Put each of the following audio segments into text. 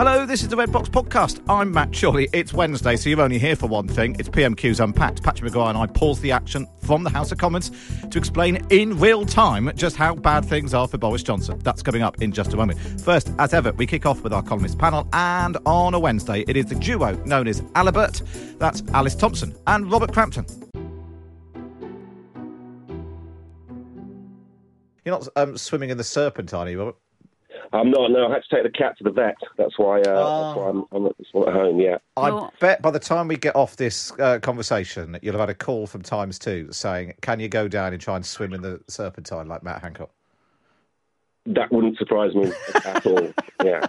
Hello, this is the Red Box Podcast. I'm Matt Chorley. It's Wednesday, so you're only here for one thing. It's PMQ's Unpacked. Patrick Maguire and I pause the action from the House of Commons to explain in real time just how bad things are for Boris Johnson. That's coming up in just a moment. First, as ever, we kick off with our columnist panel, and on a Wednesday, it is the duo known as Alibert. That's Alice Thompson and Robert Crampton. You're not um, swimming in the Serpentine, are you, Robert? I'm not. No, I had to take the cat to the vet. That's why. Uh, That's why I'm, I'm, at, at home. Yeah. I Well- bet by the time we get off this uh, conversation, you'll have had a call from Times Two saying, "Can you go down and try and swim in the Serpentine like Matt Hancock?" That wouldn't surprise me at all. Yeah.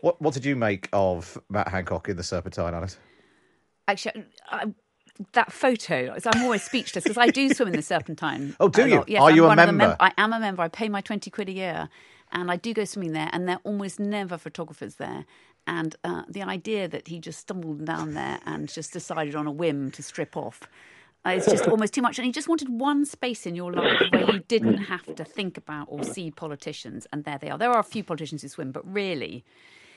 What What did you make of Matt Hancock in the Serpentine, Alice? Actually, I, that photo, so I'm always speechless because I do swim in the Serpentine. Oh, do you? lot. Yes, Are I'm you a one of the member? I am a member. I pay my 20 quid a year and I do go swimming there, and there are almost never photographers there. And uh, the idea that he just stumbled down there and just decided on a whim to strip off. Uh, it's just almost too much. And he just wanted one space in your life where you didn't have to think about or see politicians. And there they are. There are a few politicians who swim, but really,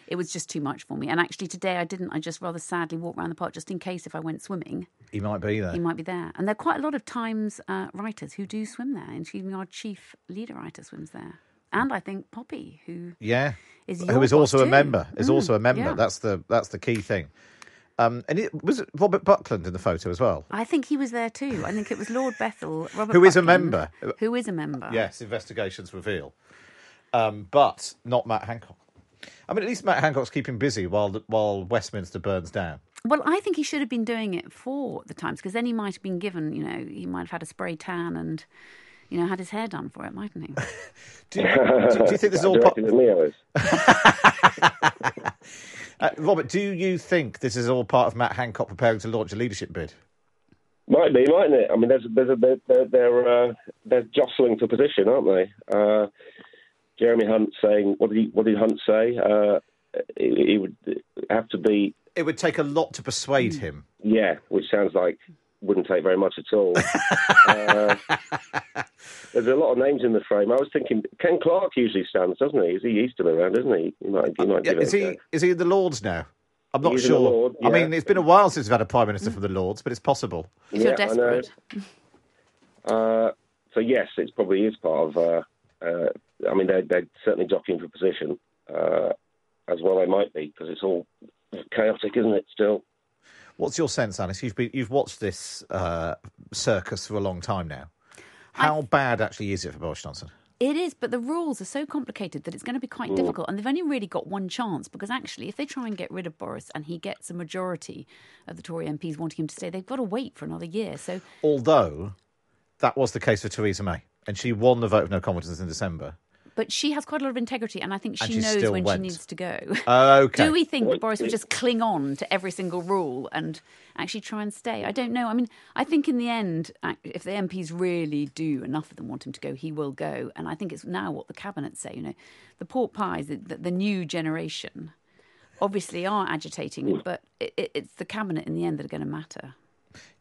it was just too much for me. And actually, today I didn't. I just rather sadly walked around the park just in case if I went swimming, He might be there. he might be there. And there are quite a lot of Times uh, writers who do swim there, including our chief leader writer swims there. And I think Poppy, who yeah, is who is also boss a member. Is Mm, also a member. yeah. That's the that's the key thing. Um, and it was it Robert Buckland in the photo as well. I think he was there too. I think it was Lord Bethell, Robert Who is a member. Who is a member? Yes, investigations reveal, um, but not Matt Hancock. I mean, at least Matt Hancock's keeping busy while while Westminster burns down. Well, I think he should have been doing it for the Times because then he might have been given, you know, he might have had a spray tan and, you know, had his hair done for it, mightn't he? Do you, do, do you think this is all part? Directed at me, Alice. Uh, Robert, do you think this is all part of Matt Hancock preparing to launch a leadership bid? Might be, mightn't it? I mean, there's, there's a, they're, they're, they're, uh, they're jostling for position, aren't they? Uh, Jeremy Hunt saying, what did he, what did Hunt say? Uh, he, he would have to be, It would take a lot to persuade him. yeah, which sounds like wouldn't take very much at all. uh, there's a lot of names in the frame. I was thinking Ken Clarke usually stands, doesn't he? Is he he's still around, isn't he? He might, he might Yeah, give it is a he is he in the Lords now? I'm not He's sure. Lord, I mean, it's been a while since we've had a prime minister from the Lords, but it's possible. If you're Yeah, I know. desperate. Uh, so yes, it probably is part of. Uh, uh, I mean, they're, they're certainly jockeying for position, uh, as well they might be because it's all chaotic, isn't it? Still, What's your sense, Alice? You've been, you've watched this uh, circus for a long time now. How bad actually is it for Boris Johnson? It is, but the rules are so complicated that it's going to be quite difficult. And they've only really got one chance because actually, if they try and get rid of Boris and he gets a majority of the Tory MPs wanting him to stay, they've got to wait for another year. So Although that was the case for Theresa May, and she won the vote of no confidence in December. But she has quite a lot of integrity, and I think she she knows when went. she needs to go. Oh, okay. Do we think that Boris would just cling on to every single rule and actually try and stay? I don't know. I mean, I think in the end, uh, if the MPs really do, enough of them want him to go, he will go. And I think it's now what the cabinet say. You know, the pork pies, the, the, the new generation, obviously are agitating but it, it, it's the cabinet in the end that are going to matter.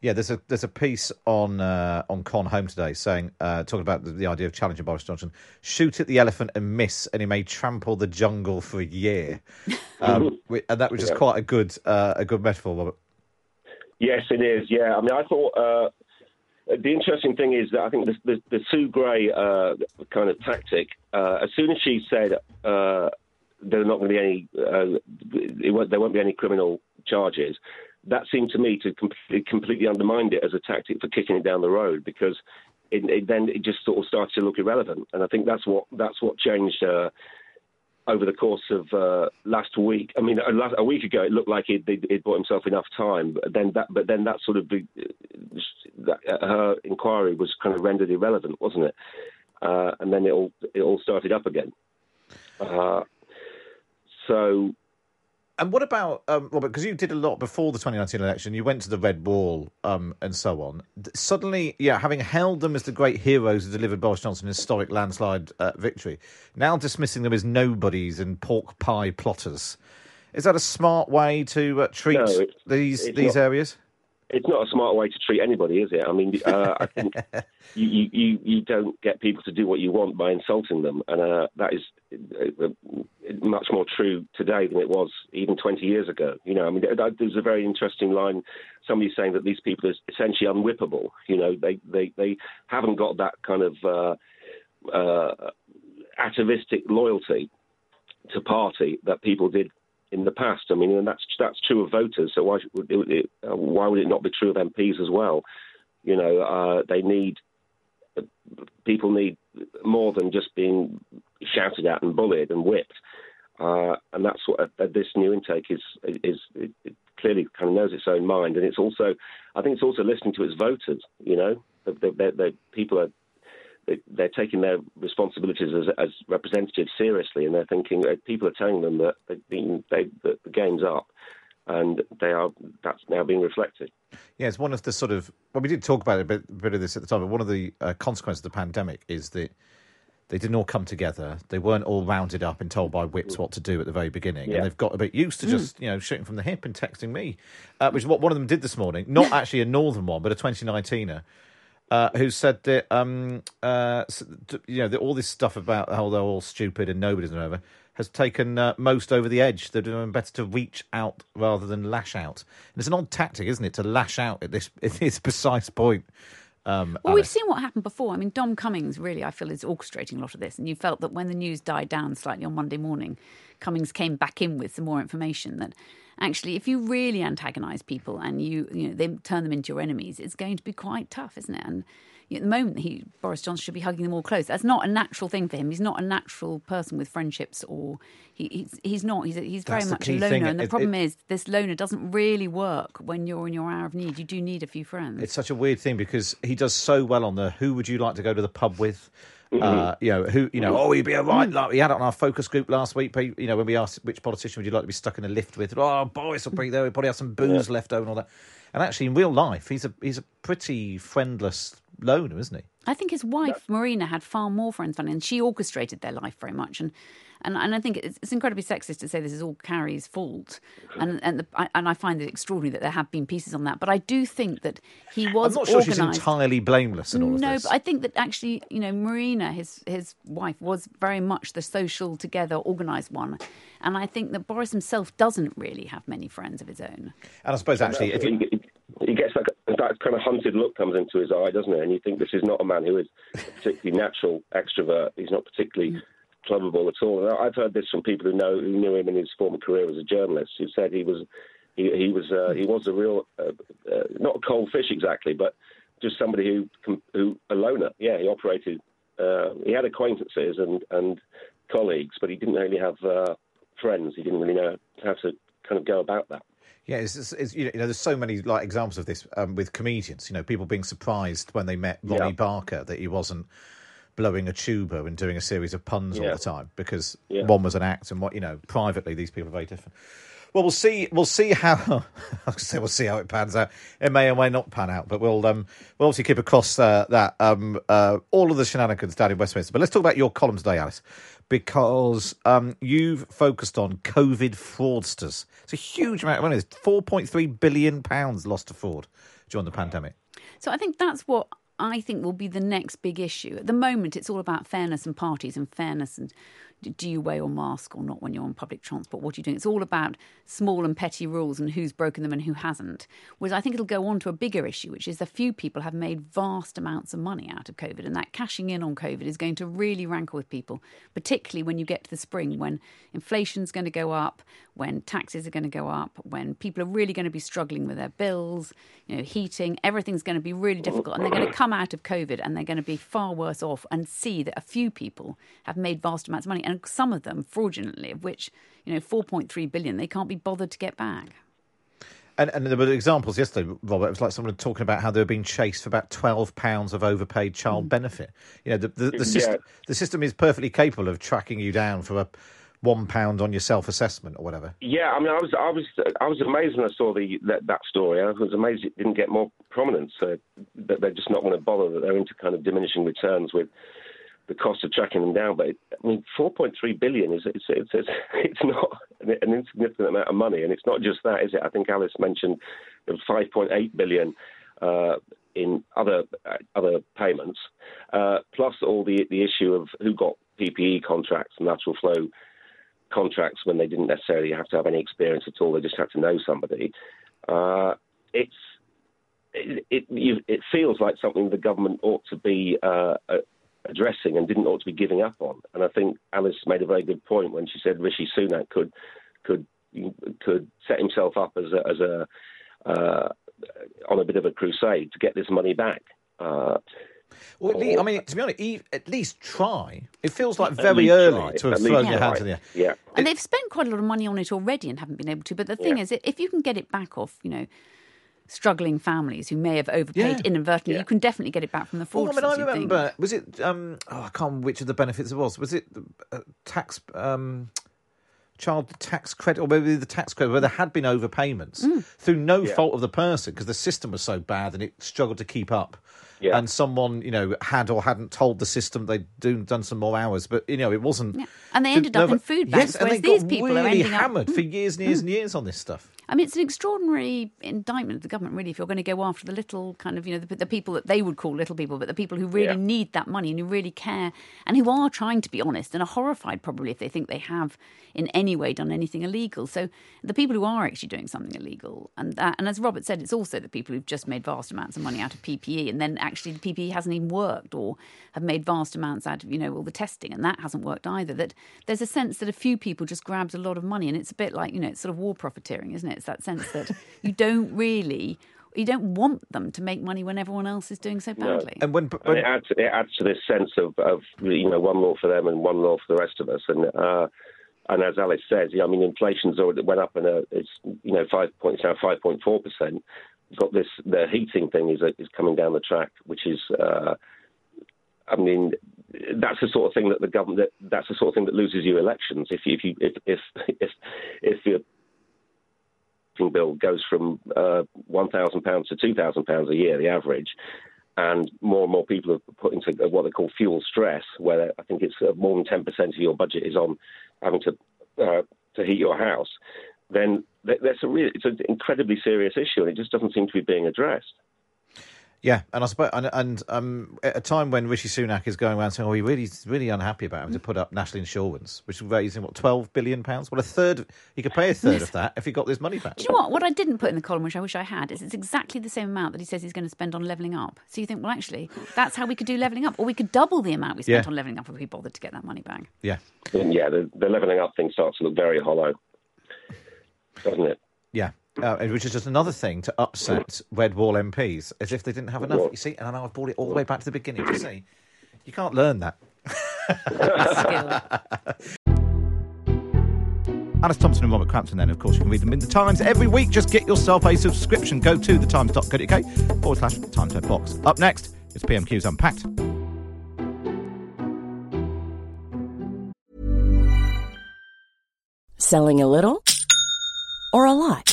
Yeah, there's a there's a piece on uh, on Con Home today saying uh, talking about the, the idea of challenging Boris Johnson. Shoot at the elephant and miss, and he may trample the jungle for a year. Um, and that was just Yeah. quite a good uh, a good metaphor, Robert. Yes, it is. Yeah, I mean, I thought uh, the interesting thing is that I think the, the, the Sue Gray uh, kind of tactic. Uh, as soon as she said uh, there are not going to be any, uh, it won't, there won't be any criminal charges, that seemed to me to completely, completely undermine it as a tactic for kicking it down the road because. It, it, then it just sort of started to look irrelevant, and I think that's what that's what changed uh, over the course of uh, last week. I mean, a, a week ago, it looked like he'd, he'd, he'd bought himself enough time, but then that, but then that sort of be, that, uh, her inquiry was kind of rendered irrelevant, wasn't it? Uh, and then it all it all started up again. Uh, so And what about um, Robert? Because you did a lot before the 2019 election. You went to the Red Wall um, and so on. Suddenly, yeah, having held them as the great heroes who delivered Boris Johnson historic landslide uh, victory, now dismissing them as nobodies and pork pie plotters. Is that a smart way to uh, treat No, it's- these it's these not. areas? it's not a smart way to treat anybody, is it? I mean, uh, I think you, you, you, you don't get people to do what you want by insulting them, and uh, that is uh, uh, much more true today than it was even 20 years ago. You know, I mean, there's a very interesting line. Somebody saying that these people are essentially unwhippable. You know, they they, they haven't got that kind of uh, uh, atavistic loyalty to party that people did in the past. I mean, and that's that's true of voters. So why should uh, why would it not be true of MPs as well? You know, uh, they need people need more than just being shouted at and bullied and whipped. Uh, and that's what uh, this new intake is. Is it, clearly kind of knows its own mind, and it's also, I think, it's also listening to its voters. You know, people are they- they're taking their responsibilities as, as representatives seriously, and they're thinking uh, people are telling them that been, they, that the game's up, and they are that's now being reflected. Yeah, it's one of the sort of. Well, we did talk about a bit, bit of this at the time, but one of the uh, consequences of the pandemic is that they didn't all come together. They weren't all rounded up and told by whips what to do at the very beginning, Yeah. and they've got a bit used to just you know shooting from the hip and texting me, uh, which is what one of them did this morning. Not actually a northern one, but a 2019er. Uh, who said that um, uh, you know that all this stuff about how they're all stupid and nobody's and whatever has taken uh, most over the edge. They're doing better to reach out rather than lash out. And it's an odd tactic, isn't it, to lash out at this at this precise point. Um, Well, we've seen what happened before. I mean, Dom Cummings really, I feel, is orchestrating a lot of this. And you felt that when the news died down slightly on Monday morning, Cummings came back in with some more information that actually, if you really antagonise people and you, you know, they turn them into your enemies, it's going to be quite tough, isn't it? And at the moment, he, Boris Johnson should be hugging them all close. That's not a natural thing for him. He's not a natural person with friendships, or he, he's he's not. He's he's very That's the much a loner. thing. And the It- problem it- is, this loner doesn't really work when you're in your hour of need. You do need a few friends. It's such a weird thing because he does so well on the who would you like to go to the pub with? Uh, you know who you know. Oh, he'd be a right. Like we had it on our focus group last week. You know when we asked which politician would you like to be stuck in a lift with? Oh, Boris will be there. He'll probably have some booze left over and all that. And actually, in real life, he's a he's a pretty friendless loner, isn't he? I think his wife Marina had far more friends, than, him, and she orchestrated their life very much. And and, and I think it's, it's incredibly sexist to say this is all Carrie's fault. And and the, I, and I find it extraordinary that there have been pieces on that. But I do think that he was I'm not sure she's organised. entirely blameless in all of no, this. but I think that actually, you know, Marina, his his wife, was very much the social together, organised one, and I think that Boris himself doesn't really have many friends of his own. and I suppose actually, if you, he, gets that, that kind of hunted look comes into his eye, doesn't it? And you think this is not a man who is particularly natural extrovert. He's not particularly clubbable at all. And I've heard this from people who know who knew him in his former career as a journalist, who said he was he, he was uh, he was a real uh, uh, not a cold fish exactly, but just somebody who who a loner. Yeah, he operated. Uh, he had acquaintances and and colleagues, but he didn't really have uh, friends. He didn't really know how to kind of go about that. Yeah, it's, it's, it's, you know, there's so many like examples of this um, with comedians. You know, people being surprised when they met Ronnie Yeah. Barker that he wasn't blowing a tuba and doing a series of puns all the time because Yeah. one was an act and what you know privately these people are very different. Well, we'll see. We'll see how. I say we'll see how it pans out. It may or may not pan out, but we'll um, we'll obviously keep across uh, that um, uh, all of the shenanigans down in Westminster. But let's talk about your column today, Alice, because um, you've focused on COVID fraudsters. It's a huge amount of money. It's four point three billion pounds lost to fraud during the pandemic. So I think that's what I think will be the next big issue. At the moment, it's all about fairness and parties and fairness and do you wear your mask or not when you're on public transport? What are you doing? It's all about small and petty rules and who's broken them and who hasn't. Whereas I think it'll go on to a bigger issue, which is a few people have made vast amounts of money out of COVID, and that cashing in on COVID is going to really rankle with people, particularly when you get to the spring when inflation's going to go up, when taxes are going to go up, when people are really going to be struggling with their bills, you know, heating, everything's going to be really difficult, and they're going to come out of COVID and they're going to be far worse off and see that a few people have made vast amounts of money. And and some of them fraudulently, of which you know 4.3 billion they can't be bothered to get back. And, and there were examples yesterday, Robert. It was like someone talking about how they were being chased for about twelve pounds of overpaid child mm. benefit. You know, the the, the, system, the system is perfectly capable of tracking you down for a one pound on your self assessment or whatever. Yeah, I mean, I was I was I was amazed when I saw the that, that story. I was amazed it didn't get more prominence. Uh, that they're just not going to bother. That they're into kind of diminishing returns with the cost of tracking them down. But I mean, 4.3 billion is it's it's, it's, not an insignificant amount of money, and it's not just that, is it? I think Alice mentioned there was 5.8 billion. Uh, in other uh, other payments, uh, plus all the the issue of who got PPE contracts and lateral flow contracts when they didn't necessarily have to have any experience at all; they just had to know somebody. Uh, it's it, it, you, it, feels like something the government ought to be uh, addressing and didn't ought to be giving up on. And I think Alice made a very good point when she said Rishi Sunak could could could set himself up as a, as a uh, on a bit of a crusade to get this money back. Uh, well, least, I mean, to be honest, at least try. It feels like very early try. to have thrown your hands in the air. Yeah, and they've spent quite a lot of money on it already and haven't been able to. But the thing yeah. is, if you can get it back off, you know, struggling families who may have overpaid yeah. inadvertently, yeah. you can definitely get it back from the fraudsters. Well, I mean, I remember, was it, um, oh, I can't remember which of the benefits it was. Was it uh, tax, um, child tax credit, or maybe the tax credit, where there had been overpayments mm. through no yeah. fault of the person because the system was so bad and it struggled to keep up. Yeah. And someone, you know, had or hadn't told the system they'd do, done some more hours, but you know, it wasn't. Yeah. And they ended up in food banks, yes, whereas these people really are ending hammered up... for years and years mm. and years on this stuff. I mean, it's an extraordinary indictment of the government, really, if you're going to go after the little kind of, you know, the, the people that they would call little people, but the people who really yeah. need that money and who really care and who are trying to be honest and are horrified probably if they think they have in any way done anything illegal. So the people who are actually doing something illegal, and that, and as Robert said, it's also the people who've just made vast amounts of money out of PPE, and then actually the PPE hasn't even worked, or have made vast amounts out of you know all the testing, and that hasn't worked either. That there's a sense that a few people just grabbed a lot of money, and it's a bit like you know it's sort of war profiteering, isn't it? It's that sense that you don't really you don't want them to make money when everyone else is doing so badly. No. And when, when... it adds it adds to this sense of, of you know one law for them and one law for the rest of us. And uh, and as Alice says, yeah, I mean inflation's already went up and it's you know five point now five point four percent. We've got this the heating thing is is coming down the track, which is. Uh, I mean, that's the sort of thing that the government that, that's the sort of thing that loses you elections if you, if you if if if if your bill goes from uh, one thousand pounds to two thousand pounds a year, the average, and more and more people are put into what they call fuel stress, where I think it's uh, more than ten percent of your budget is on having to uh, to heat your house. Then that's a really it's an incredibly serious issue, and it just doesn't seem to be being addressed. Yeah, and I suppose, and, and um, at a time when Rishi Sunak is going around saying, "Oh, he's really, really unhappy about having to put up national insurance, which is raising what twelve billion pounds. Well, a third, he could pay a third of that if he got this money back." Do you know what? What I didn't put in the column, which I wish I had, is it's exactly the same amount that he says he's going to spend on levelling up. So you think, well, actually, that's how we could do levelling up, or we could double the amount we spent yeah. on levelling up if we bothered to get that money back. Yeah, and yeah, the, the levelling up thing starts to look very hollow, doesn't it? Yeah uh, which is just another thing to upset red wall MPs, as if they didn't have enough. You see, and I know I've brought it all the way back to the beginning. You see, you can't learn that. Alice Thompson and Robert Crampton, then, of course, you can read them in The Times every week. Just get yourself a subscription. Go to thetimes.co.uk forward slash Times Red Box. Up next, it's PMQ's Unpacked. Selling a little or a lot?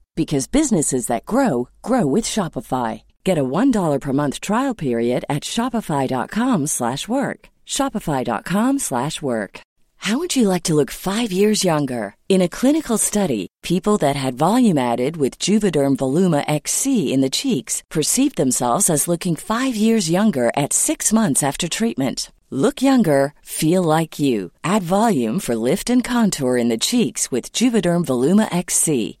because businesses that grow grow with Shopify. Get a $1 per month trial period at Shopify.com slash work. Shopify.com slash work. How would you like to look 5 years younger? In a clinical study, people that had volume added with Juvederm Voluma XC in the cheeks perceived themselves as looking 5 years younger at 6 months after treatment. Look younger, feel like you. Add volume for lift and contour in the cheeks with Juvederm Voluma XC.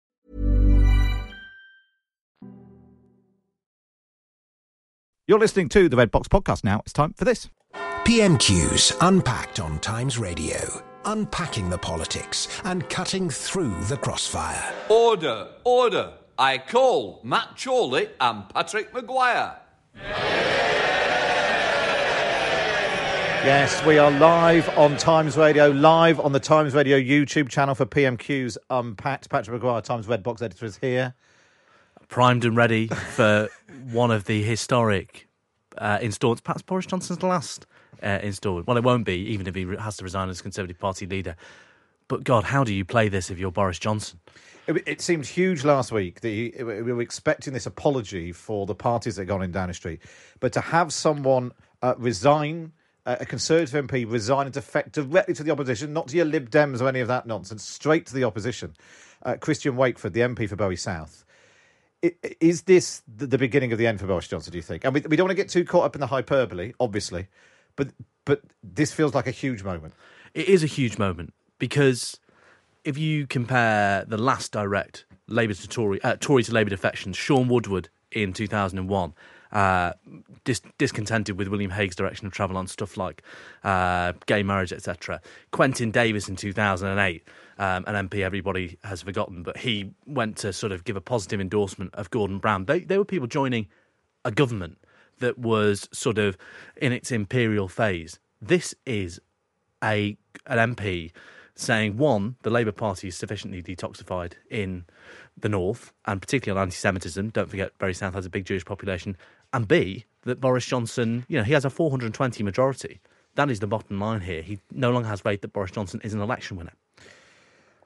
You're listening to the Red Box podcast now. It's time for this. PMQs unpacked on Times Radio, unpacking the politics and cutting through the crossfire. Order, order. I call Matt Chorley and Patrick Maguire. Yes, we are live on Times Radio, live on the Times Radio YouTube channel for PMQ's Unpacked. Patrick Maguire, Times Red Box editor, is here. primed and ready for one of the historic uh, installments. Perhaps Boris Johnson's last uh, installment. Well, it won't be, even if he has to resign as Conservative Party leader. But God, how do you play this if you're Boris Johnson? It, it seemed huge last week that he, we were expecting this apology for the parties that gone in Downing Street, but to have someone uh, resign, uh, a Conservative MP resign and defect directly to the opposition, not to your Lib Dems or any of that nonsense, straight to the opposition. Uh, Christian Wakeford, the MP for Bury South. Is this the beginning of the end for Boris Johnson? Do you think? And we, we don't want to get too caught up in the hyperbole, obviously, but but this feels like a huge moment. It is a huge moment because if you compare the last direct Labour to Tory, uh, Tory to Labour defections, Shaun Woodward in 2001, uh, dis- discontented with William Hague's direction of travel on stuff like uh, gay marriage, etc. Quentin Davies in 2008, um, an MP everybody has forgotten, but he went to sort of give a positive endorsement of Gordon Brown. They, they were people joining a government that was sort of in its imperial phase. This is a an MP saying one, the Labour Party is sufficiently detoxified in the north, and particularly on anti-Semitism. Don't forget, Bury South has a big Jewish population, and B, that Boris Johnson, you know, he has a 420 majority. That is the bottom line here. He no longer has faith that Boris Johnson is an election winner.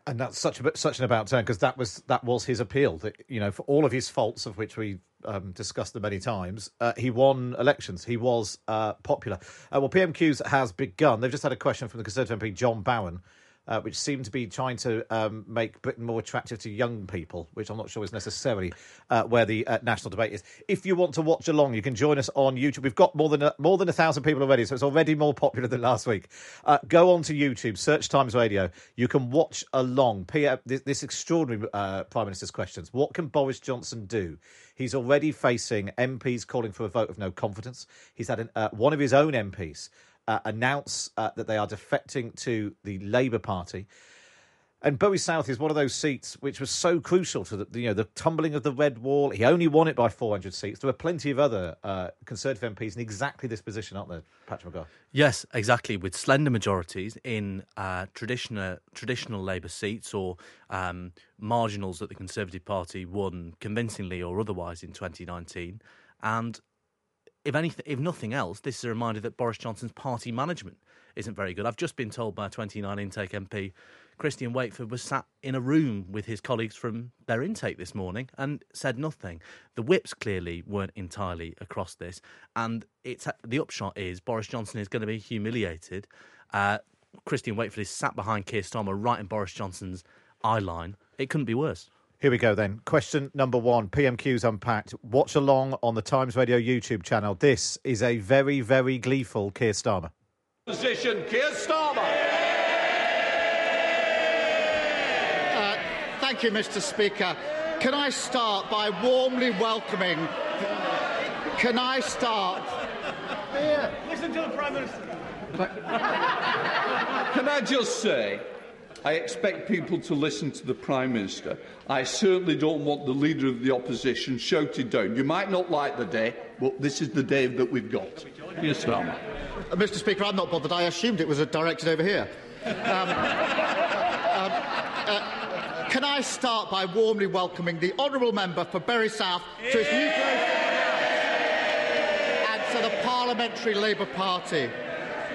And that's such a such an about turn because that was that was his appeal. That you know, for all of his faults, of which we um, discussed them many times, uh, he won elections. He was uh, popular. Uh, well, PMQs has begun. They've just had a question from the Conservative MP John Bowen, uh, which seem to be trying to um, make Britain more attractive to young people, which I'm not sure is necessarily uh, where the uh, national debate is. If you want to watch along, you can join us on YouTube. We've got more than a, more than a thousand people already, so it's already more popular than last week. Uh, go on to YouTube, search Times Radio. You can watch along. P- this, this extraordinary uh, Prime Minister's questions. What can Boris Johnson do? He's already facing MPs calling for a vote of no confidence. He's had an, uh, one of his own MPs uh, announce uh, that they are defecting to the Labour Party. And Bury South is one of those seats which was so crucial to the you know the tumbling of the red wall. He only won it by 400 seats. There were plenty of other uh, Conservative MPs in exactly this position, aren't there, Patrick McGrath? Yes, exactly. With slender majorities in uh, traditional traditional Labour seats or um, marginals that the Conservative Party won convincingly or otherwise in 2019, and if anything, if nothing else, this is a reminder that Boris Johnson's party management isn't very good. I've just been told by a 29 intake MP Christian Wakeford was sat in a room with his colleagues from their intake this morning and said nothing. The whips clearly weren't entirely across this, and it's the upshot is Boris Johnson is going to be humiliated. Uh, Christian Wakeford is sat behind Keir Starmer, right in Boris Johnson's eye line. It couldn't be worse. Here we go then. Question number one PMQ's Unpacked. Watch along on the Times Radio YouTube channel. This is a very, very gleeful Keir Starmer. Position, Keir Starmer. Uh, thank you, Mr. Speaker. Can I start by warmly welcoming. Can I start? Here, listen to the Prime Minister. Can I just say, I expect people to listen to the Prime Minister. I certainly don't want the Leader of the Opposition shouted down. You might not like the day, but this is the day that we've got. Yes, Starmer. Uh, Mr. Speaker, I'm not bothered. I assumed it was directed over here. Um, um, uh, can I start by warmly welcoming the Honourable Member for Bury South to his new place and to the Parliamentary Labour Party.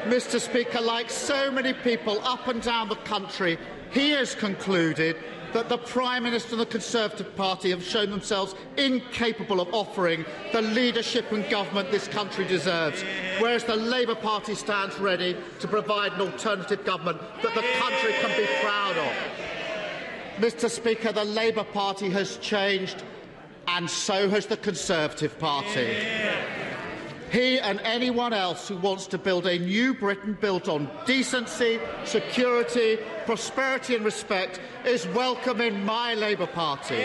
Mr Speaker, like so many people up and down the country, he has concluded that the Prime Minister and the Conservative Party have shown themselves incapable of offering the leadership and government this country deserves, whereas the Labour Party stands ready to provide an alternative government that the country can be proud of. Mr Speaker, the Labour Party has changed and so has the Conservative Party. He and anyone else who wants to build a new Britain built on decency, security, prosperity and respect is welcome in my Labour Party.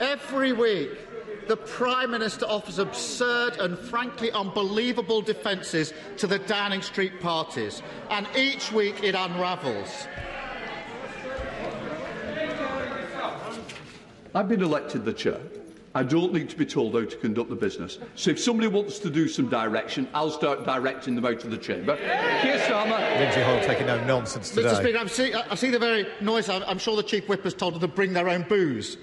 Every week, the Prime Minister offers absurd and frankly unbelievable defences to the Downing Street parties, and each week it unravels. I've been elected the chair. I don't need to be told how to conduct the business. So if somebody wants to do some direction, I'll start directing them out of the chamber. Keir Starmer. Lindsay Hoyle taking no nonsense today. Mr Speaker, I'm see, I see the very noise. I'm, I'm sure the Chief Whip has told them to bring their own booze.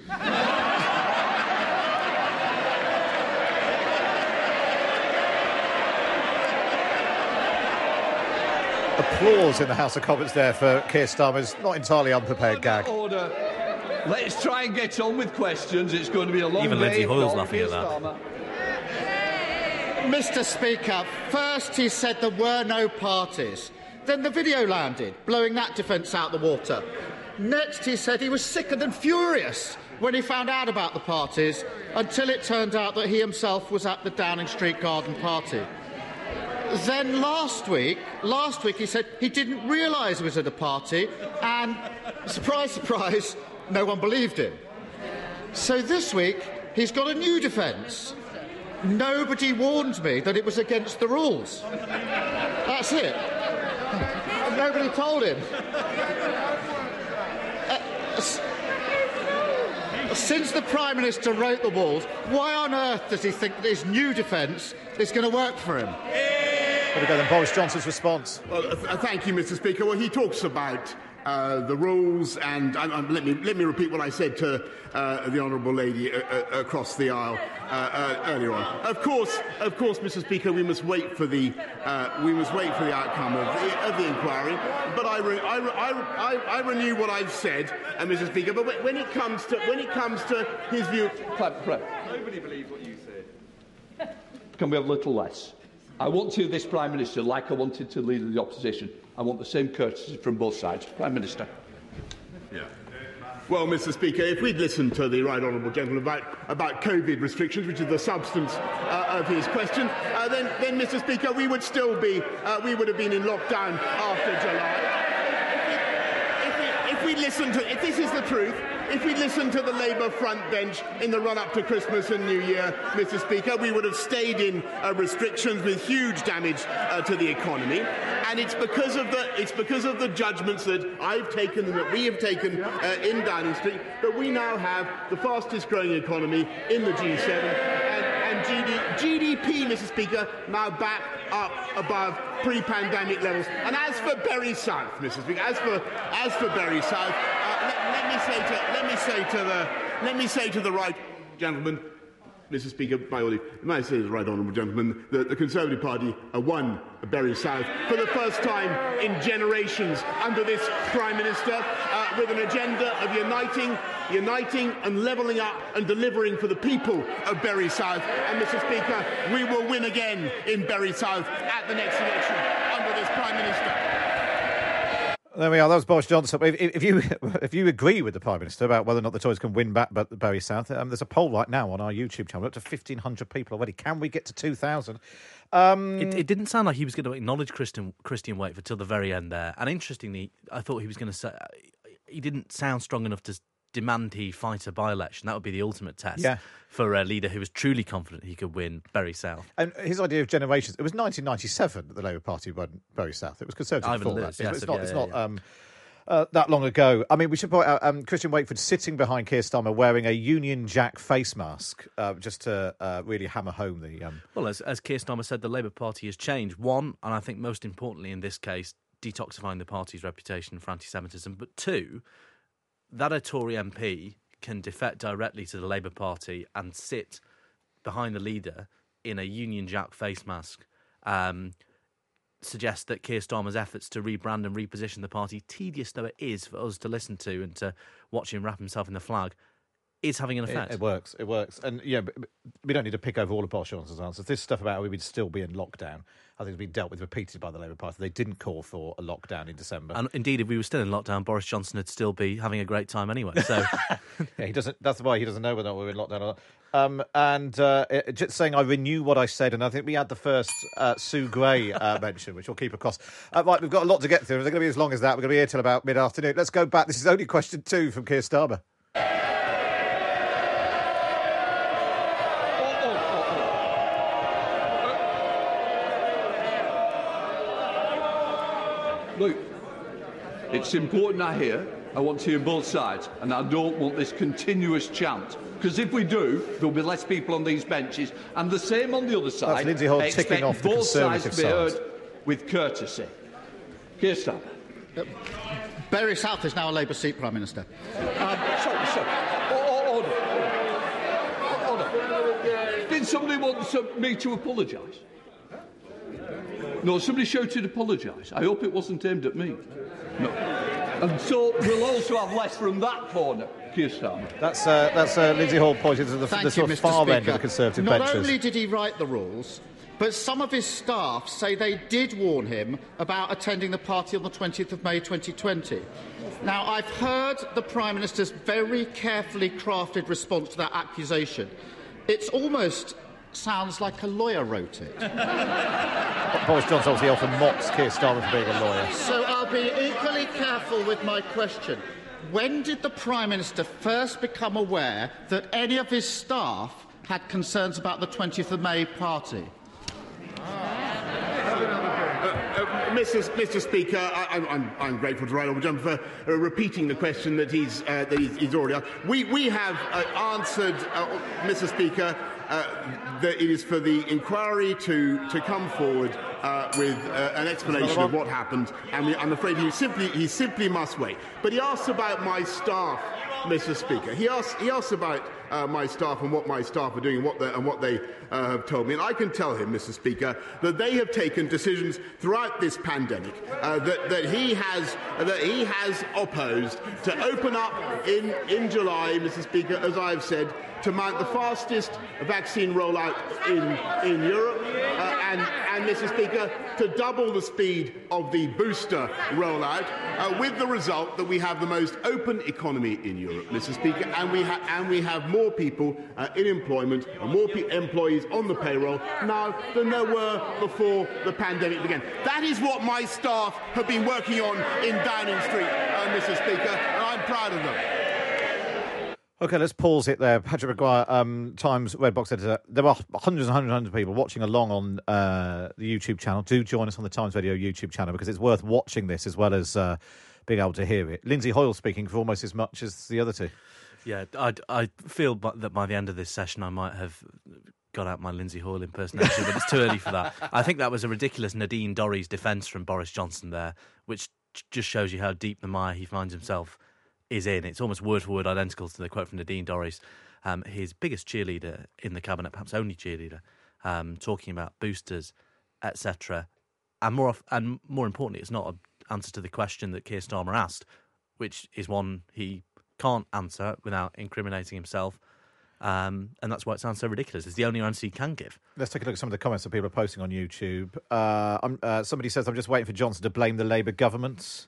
applause in the House of Commons there for Keir Starmer's not entirely unprepared gag. Order. Let's try and get on with questions. It's going to be a long Even day. Even Lindsay Hoyle's laughing at that. Mr Speaker, first he said there were no parties. Then the video landed, blowing that defence out the water. Next, he said he was sickened and furious when he found out about the parties, until it turned out that he himself was at the Downing Street Garden Party. Then last week, last week he said he didn't realise he was at a party, and surprise, surprise, no one believed him. So this week he's got a new defence. Nobody warned me that it was against the rules. That's it. Nobody told him. Uh, since the Prime Minister wrote the walls, why on earth does he think that his new defence is going to work for him? Here we go then. Boris Johnson's response. Well, uh, th- thank you, Mr. Speaker. Well, he talks about uh, the rules, and um, um, let me let me repeat what I said to uh, the honourable lady uh, uh, across the aisle uh, uh, earlier on. Of course, of course, Mr. Speaker, we must wait for the uh, we must wait for the outcome of the, of the inquiry. But I, re- I, re- I, I, I renew what I've said, uh, Mr. Speaker. But when- when it comes to when it comes to his view, Nobody believes what you say. Can we have a little less? I want to, this Prime Minister, like I wanted to leader of the opposition, I want the same courtesy from both sides. Prime Minister. Yeah. Well, Mr Speaker, if we'd listened to the right honourable gentleman about, about COVID restrictions, which is the substance uh, of his question, uh, then, then, Mr Speaker, we would still be, uh, we would have been in lockdown after July. If, we, if, we, if we listened to, if this is the truth, if we listened to the Labour front bench in the run-up to Christmas and New Year, Mr. Speaker, we would have stayed in uh, restrictions with huge damage uh, to the economy. and it's because of the it's because of the judgments that I've taken and that we have taken uh, in Downing Street that we now have the fastest growing economy in the G7 and, and GD, GDP, Mr. Speaker, now back up above pre-pandemic levels. And as for Bury South, Mr. Speaker, as for as for Bury South, let, me say to let me say to the let me say to the right gentleman. Mr. Speaker, by all leave, may I say to the right honourable gentleman that the Conservative Party won Bury South for the first time in generations under this Prime Minister uh, with an agenda of uniting, uniting and levelling up and delivering for the people of Bury South. And, Mr. Speaker, we will win again in Bury South at the next election under this Prime Minister. There we are. That was Boris Johnson. If, if, you if you agree with the Prime Minister about whether or not the Tories can win back Bury South, um, there's a poll right now on our YouTube channel up to 1,500 people already. Can we get to 2,000? Um, it, it, didn't sound like he was going to acknowledge Christian Christian Wakeford till the very end there. And interestingly, I thought he was going to say he didn't sound strong enough to demand he fight a by election. That would be the ultimate test yeah. for a leader who was truly confident he could win Bury South. And his idea of generations, it was 1997 that the Labour Party won Bury South. It was Conservative Ivan before Lewis, that. yes, it's not, yeah, it's not yeah. um, uh, that long ago. I mean, we should point out um, Christian Wakeford sitting behind Keir Starmer wearing a Union Jack face mask uh, just to uh, really hammer home the. Um... Well, as, as Keir Starmer said, the Labour Party has changed. One, and I think most importantly in this case, detoxifying the party's reputation for anti Semitism. But two, that a Tory MP can defect directly to the Labour Party and sit behind the leader in a Union Jack face mask. Um, suggests that Keir Starmer's efforts to rebrand and reposition the party, tedious though it is for us to listen to and to watch him wrap himself in the flag, is having an effect. It, it works. It works. And yeah, we don't need to pick over all of Boris Johnson's answers. This stuff about we would still be in lockdown, I think, has been dealt with repeatedly by the Labour Party. They didn't call for a lockdown in December. And indeed, if we were still in lockdown, Boris Johnson would still be having a great time anyway. So yeah, he doesn't. That's why he doesn't know whether we're in lockdown or not. Um, and uh, just saying, I renew what I said, and I think we had the first uh, Sue Gray uh, mention, which we'll keep across. Uh, right, we've got a lot to get through. They're going to be as long as that. We're going to be here till about mid afternoon. Let's go back. This is only question two from Keir Starmer. Look, it's important I hear. I want to hear both sides, and I don't want this continuous chant. Because if we do, there'll be less people on these benches, and the same on the other side. Lindsay Hoyle I ticking off the both sides Conservative to be side. heard with courtesy. Keir Starmer. Bury South is now a Labour seat, Prime Minister. Um, sorry, sorry. Oh, oh, order. Order. Did somebody want me to apologise? No, somebody shouted apologise. I hope it wasn't aimed at me. No. And so we'll also have less from that corner, Keir That's uh, that's uh, Lindsay Hoyle pointing to the, Thank the sort you, of Mr. far Speaker. end of the Conservative Not benches. only did he write the rules, but some of his staff say they did warn him about attending the party on the 20th of May 2020. Now, I've heard the Prime Minister's very carefully crafted response to that accusation. It's almost sounds like a lawyer wrote it. Boris Johnson obviously often mocks Keir Starmer for being a lawyer. So I'll be equally careful with my question. When did the Prime Minister first become aware that any of his staff had concerns about the 20th of May party? Uh, Mr. Mr. Speaker, I, I'm, I'm, I'm grateful to Right Honourable Gentleman for uh, repeating the question that he's, uh, that he's, he's already asked. We, we have uh, answered, uh, Mr. Speaker, uh, that it is for the inquiry to, to come forward uh, with uh, an explanation of what happened, and I'm afraid he simply, he simply must wait. But he asks about my staff, Mr. Speaker. He asks, he asks about uh, my staff and what my staff are doing and what, they- and what they uh, have told me. And I can tell him, Mr. Speaker, that they have taken decisions throughout this pandemic uh, that, that, he has, that he has opposed to open up in, in July, Mr. Speaker, as I've said, to mount the fastest vaccine rollout in, in Europe, uh, and, and, Mr. Speaker, to double the speed of the booster rollout, uh, with the result that we have the most open economy in Europe, Mr. Speaker, and we, ha- and we have more people uh, in employment and more pe- employees on the payroll now than there were before the pandemic began. That is what my staff have been working on in Downing Street, uh, Mr. Speaker, and I'm proud of them. Okay, let's pause it there. Patrick Maguire, um, Times Red Box editor. There are hundreds and hundreds and hundreds of people watching along on uh, the YouTube channel. Do join us on the Times Radio YouTube channel because it's worth watching this as well as uh, being able to hear it. Lindsay Hoyle speaking for almost as much as the other two. Yeah, I, I feel that by the end of this session, I might have got out my Lindsay Hoyle impersonation, but it's too early for that. I think that was a ridiculous Nadine Dorries defence from Boris Johnson there, which just shows you how deep the mire he finds himself is in. It's almost word for word identical to the quote from Nadine Dorries, um, his biggest cheerleader in the cabinet, perhaps only cheerleader, um, talking about boosters, etc. And more, of, and more importantly, it's not an answer to the question that Keir Starmer asked, which is one he can't answer without incriminating himself. Um, and that's why it sounds so ridiculous. It's the only answer he can give. Let's take a look at some of the comments that people are posting on YouTube. Uh, uh, somebody says, I'm just waiting for Johnson to blame the Labour government.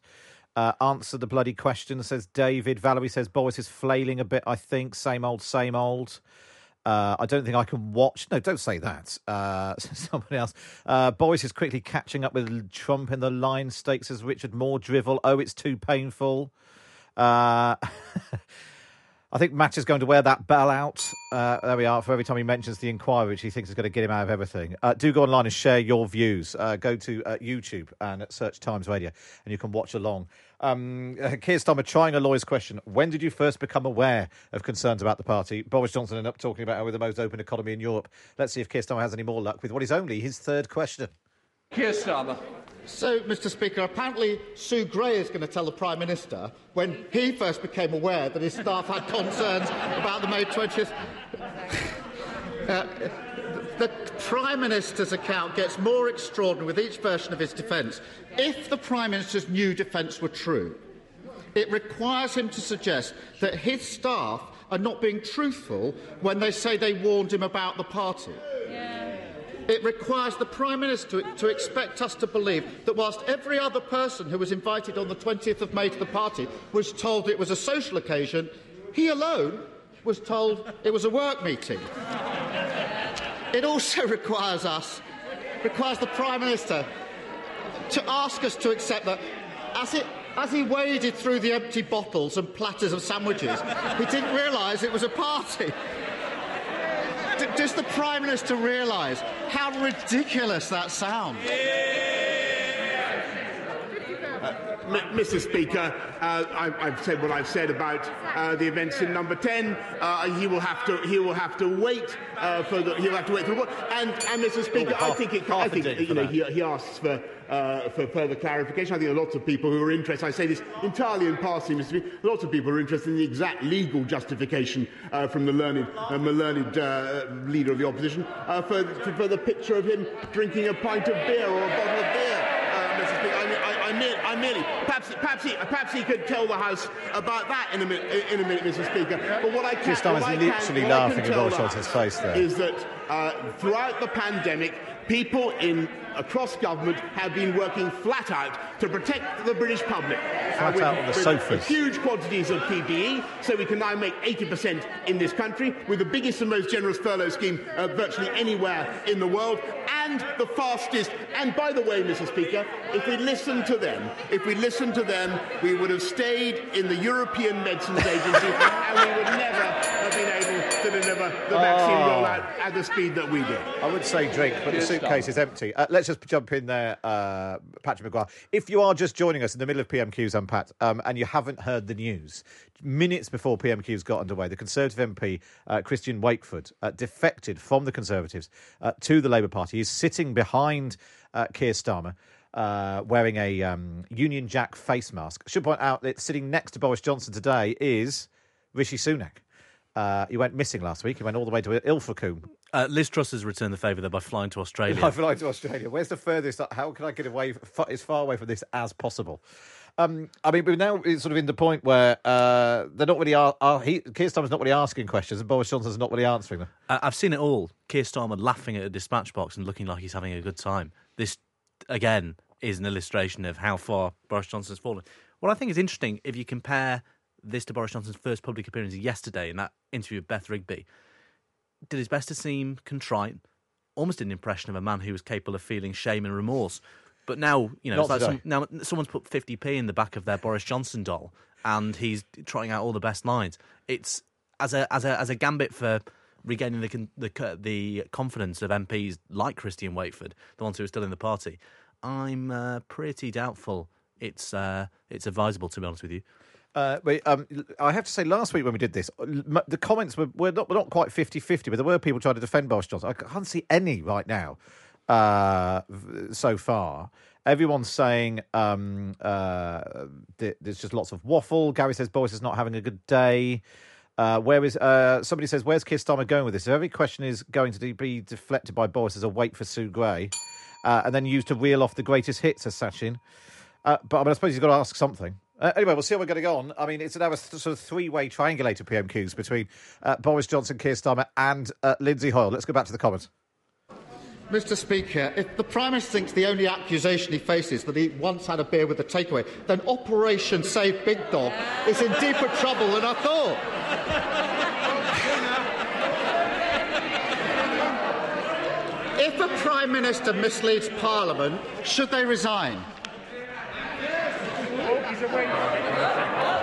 Uh, answer the bloody question, says David. Valerie says, Boris is flailing a bit, I think. Same old, same old. Uh, I don't think I can watch. No, don't say that. Uh, somebody else. Uh, Boris is quickly catching up with Trump in the line stakes as Richard Moore drivel. Oh, it's too painful. Uh, I think Matt is going to wear that bell out. Uh, there we are. For every time he mentions the inquiry, which he thinks is going to get him out of everything. Uh, do go online and share your views. Uh, go to uh, YouTube and search Times Radio, and you can watch along. Um, Keir Starmer trying a lawyer's question. When did you first become aware of concerns about the party? Boris Johnson ended up talking about how we're the most open economy in Europe. Let's see if Keir Starmer has any more luck with what is only his third question. Keir Starmer. So, Mr. Speaker, apparently Sue Gray is going to tell the Prime Minister when he first became aware that his staff had concerns about the May 20th. Uh, the Prime Minister's account gets more extraordinary with each version of his defence. If the Prime Minister's new defence were true, it requires him to suggest that his staff are not being truthful when they say they warned him about the party. It requires the Prime Minister to, to expect us to believe that whilst every other person who was invited on the 20th of May to the party was told it was a social occasion, he alone was told it was a work meeting. It also requires us, requires the Prime Minister to ask us to accept that as, it, as he waded through the empty bottles and platters of sandwiches, he didn't realise it was a party. Does the Prime Minister realise how ridiculous that sounds? M- Mr. Speaker, uh, I, I've said what I've said about uh, the events in Number Ten. Uh, he will have to. He will have to wait uh, for the. He'll have to wait for the. And, and Mr. Speaker, Oh, I think it. I think you know he, he asks for uh, for further clarification. I think there are lots of people who are interested. I say this entirely in passing, Mr. Speaker. Lots of people are interested in the exact legal justification uh, from the learned, uh, learned uh, leader of the opposition uh, for, for the picture of him drinking a pint of beer or a bottle of beer. I, I, I, merely, I perhaps, perhaps, he, perhaps he could tell the House about that in a minute, in a minute Mr. Speaker. But what I can, Keir Starmer's what I literally can laughing in tell Boris the Johnson's House face there. Is that uh, throughout the pandemic, people in across government have been working flat out to protect the British public. Flat with, out on the sofas. Huge quantities of PPE, so we can now make 80% in this country, with the biggest and most generous furlough scheme uh, virtually anywhere in the world, and the fastest. And by the way, Mr. Speaker, if we listened to them, if we listened to them, we would have stayed in the European Medicines Agency, and we would never have been able to deliver the vaccine Oh. rollout at the speed that we did. I would say drink, but the suitcase Starmer. is empty. Uh, let's just jump in there, uh, Patrick Maguire. If you are just joining us in the middle of PMQ's Unpacked um, and you haven't heard the news, minutes before PMQ's got underway, the Conservative MP, uh, Christian Wakeford, uh, defected from the Conservatives uh, to the Labour Party. He's sitting behind uh, Keir Starmer. Uh, wearing a um, Union Jack face mask. Should point out that sitting next to Boris Johnson today is Rishi Sunak. Uh, he went missing last week. He went all the way to Ilfracombe Uh, Liz Truss has returned the favour there by flying to Australia. I fly to Australia. Where's the furthest? How can I get away as far away from this as possible? Um, I mean, we're now sort of in the point where uh, they're not really. He, Keir Starmer's not really asking questions, and Boris Johnson's not really answering them. I- I've seen it all. Keir Starmer laughing at a dispatch box and looking like he's having a good time. This, again, is an illustration of how far Boris Johnson's fallen. What I think is interesting, if you compare this to Boris Johnson's first public appearance yesterday in that interview with Beth Rigby, did his best to seem contrite, almost an impression of a man who was capable of feeling shame and remorse. But now, you know, Not it's like today. some, now someone's put 50p in the back of their Boris Johnson doll and he's trotting out all the best lines. It's as a as a as a gambit for regaining the con- the co- the confidence of MPs like Christian Wakeford, the ones who are still in the party, I'm uh, pretty doubtful it's uh, it's advisable to be honest with you. Uh, but, um, I have to say, last week when we did this, the comments were, were not, were not quite 50 50, but there were people trying to defend Boris Johnson. I can't see any right now uh, so far. Everyone's saying um, uh, th- there's just lots of waffle. Gary says Boris is not having a good day. Uh, where is uh, somebody says where's Keir Starmer going with this? If every question is going to be deflected by Boris as a wait for Sue Gray, uh, and then used to reel off the greatest hits, as Sachin. Uh, but I, mean, I suppose you've got to ask something. Uh, anyway, we'll see how we're going on. I mean, it's now a sort of three-way triangulator PMQs between uh, Boris Johnson, Keir Starmer, and uh, Lindsay Hoyle. Let's go back to the comments. Mr. Speaker, if the Prime Minister thinks the only accusation he faces that he once had a beer with a takeaway, then Operation Save Big Dog is in deeper trouble than I thought. if a Prime Minister misleads Parliament, should they resign?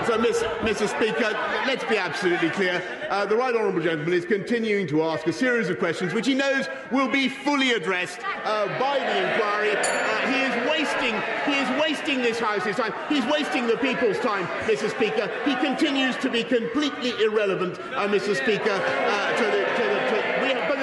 So, Miss, Mr. Speaker, let's be absolutely clear. Uh, the right honourable gentleman is continuing to ask a series of questions which he knows will be fully addressed uh, by the inquiry. Uh, he is wasting he is wasting this House's time. He's wasting the people's time, Mr. Speaker. He continues to be completely irrelevant, uh, Mr. Speaker, uh, to the, to the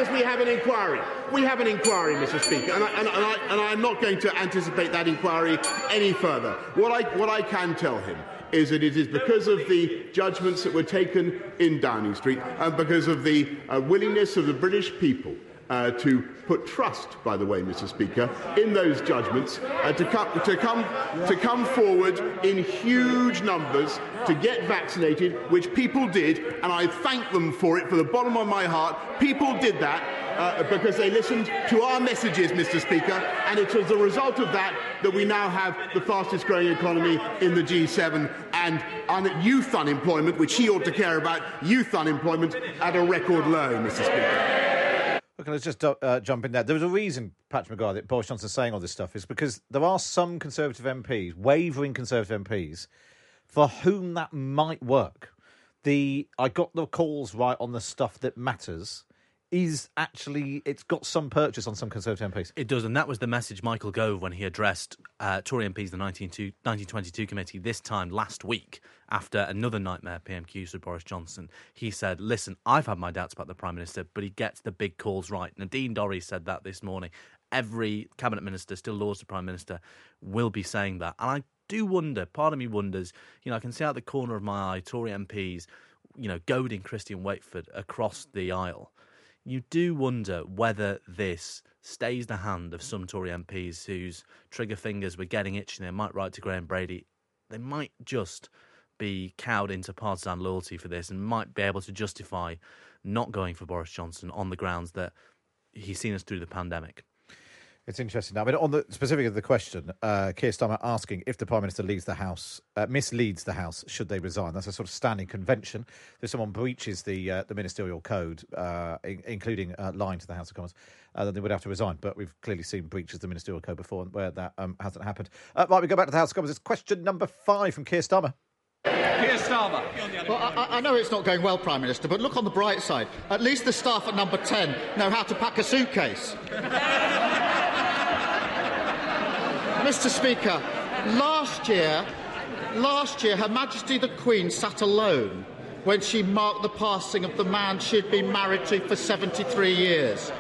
we have an inquiry. We have an inquiry, Mr. Speaker, and, I, I'm not going to anticipate that inquiry any further. What I, what I can tell him is that it is because of the judgments that were taken in Downing Street and because of the uh, willingness of the British people uh, to put trust, by the way, Mr. Speaker, in those judgments, uh, to, come, to, come, to come forward in huge numbers to get vaccinated, which people did, and I thank them for it from the bottom of my heart. People did that uh, because they listened to our messages, Mr. Speaker, and it's as a result of that that we now have the fastest growing economy in the G7 and un- youth unemployment, which he ought to care about, youth unemployment at a record low, Mr. Speaker. Okay, let's just uh, jump in there. There was a reason, Patrick Maguire, that Boris Johnson's saying all this stuff is because there are some Conservative MPs, wavering Conservative MPs, for whom that might work. The I got the calls right on the stuff that matters is actually it's got some purchase on some Conservative MPs. It does, and that was the message Michael Gove when he addressed uh, Tory MPs the 1922 1922 committee this time last week after another nightmare PMQs with Boris Johnson. He said, "Listen, I've had my doubts about the Prime Minister, but he gets the big calls right." Nadine Dorries said that this morning. Every cabinet minister, still laws the Prime Minister, will be saying that, and I do wonder. Part of me wonders. You know, I can see out the corner of my eye Tory MPs, you know, goading Christian Wakeford across the aisle you do wonder whether this stays the hand of some Tory MPs whose trigger fingers were getting itchy. They might write to Graham Brady. They might just be cowed into partisan loyalty for this and might be able to justify not going for Boris Johnson on the grounds that he's seen us through the pandemic. It's interesting. I mean, on the specific of the question, uh, Keir Starmer asking if the Prime Minister leaves the House, uh, misleads the House, should they resign? That's a sort of standing convention. If someone breaches the uh, the ministerial code, uh, in- including uh, lying to the House of Commons, uh, then they would have to resign. But we've clearly seen breaches of the ministerial code before where that um, hasn't happened. Uh, right, we go back to the House of Commons. It's question number five from Keir Starmer. Keir Starmer. Well, I, I know it's not going well, Prime Minister, but look on the bright side. At least the staff at number 10 know how to pack a suitcase. Mr. Speaker, last year, last year, Her Majesty the Queen sat alone when she marked the passing of the man she'd been married to for 73 years.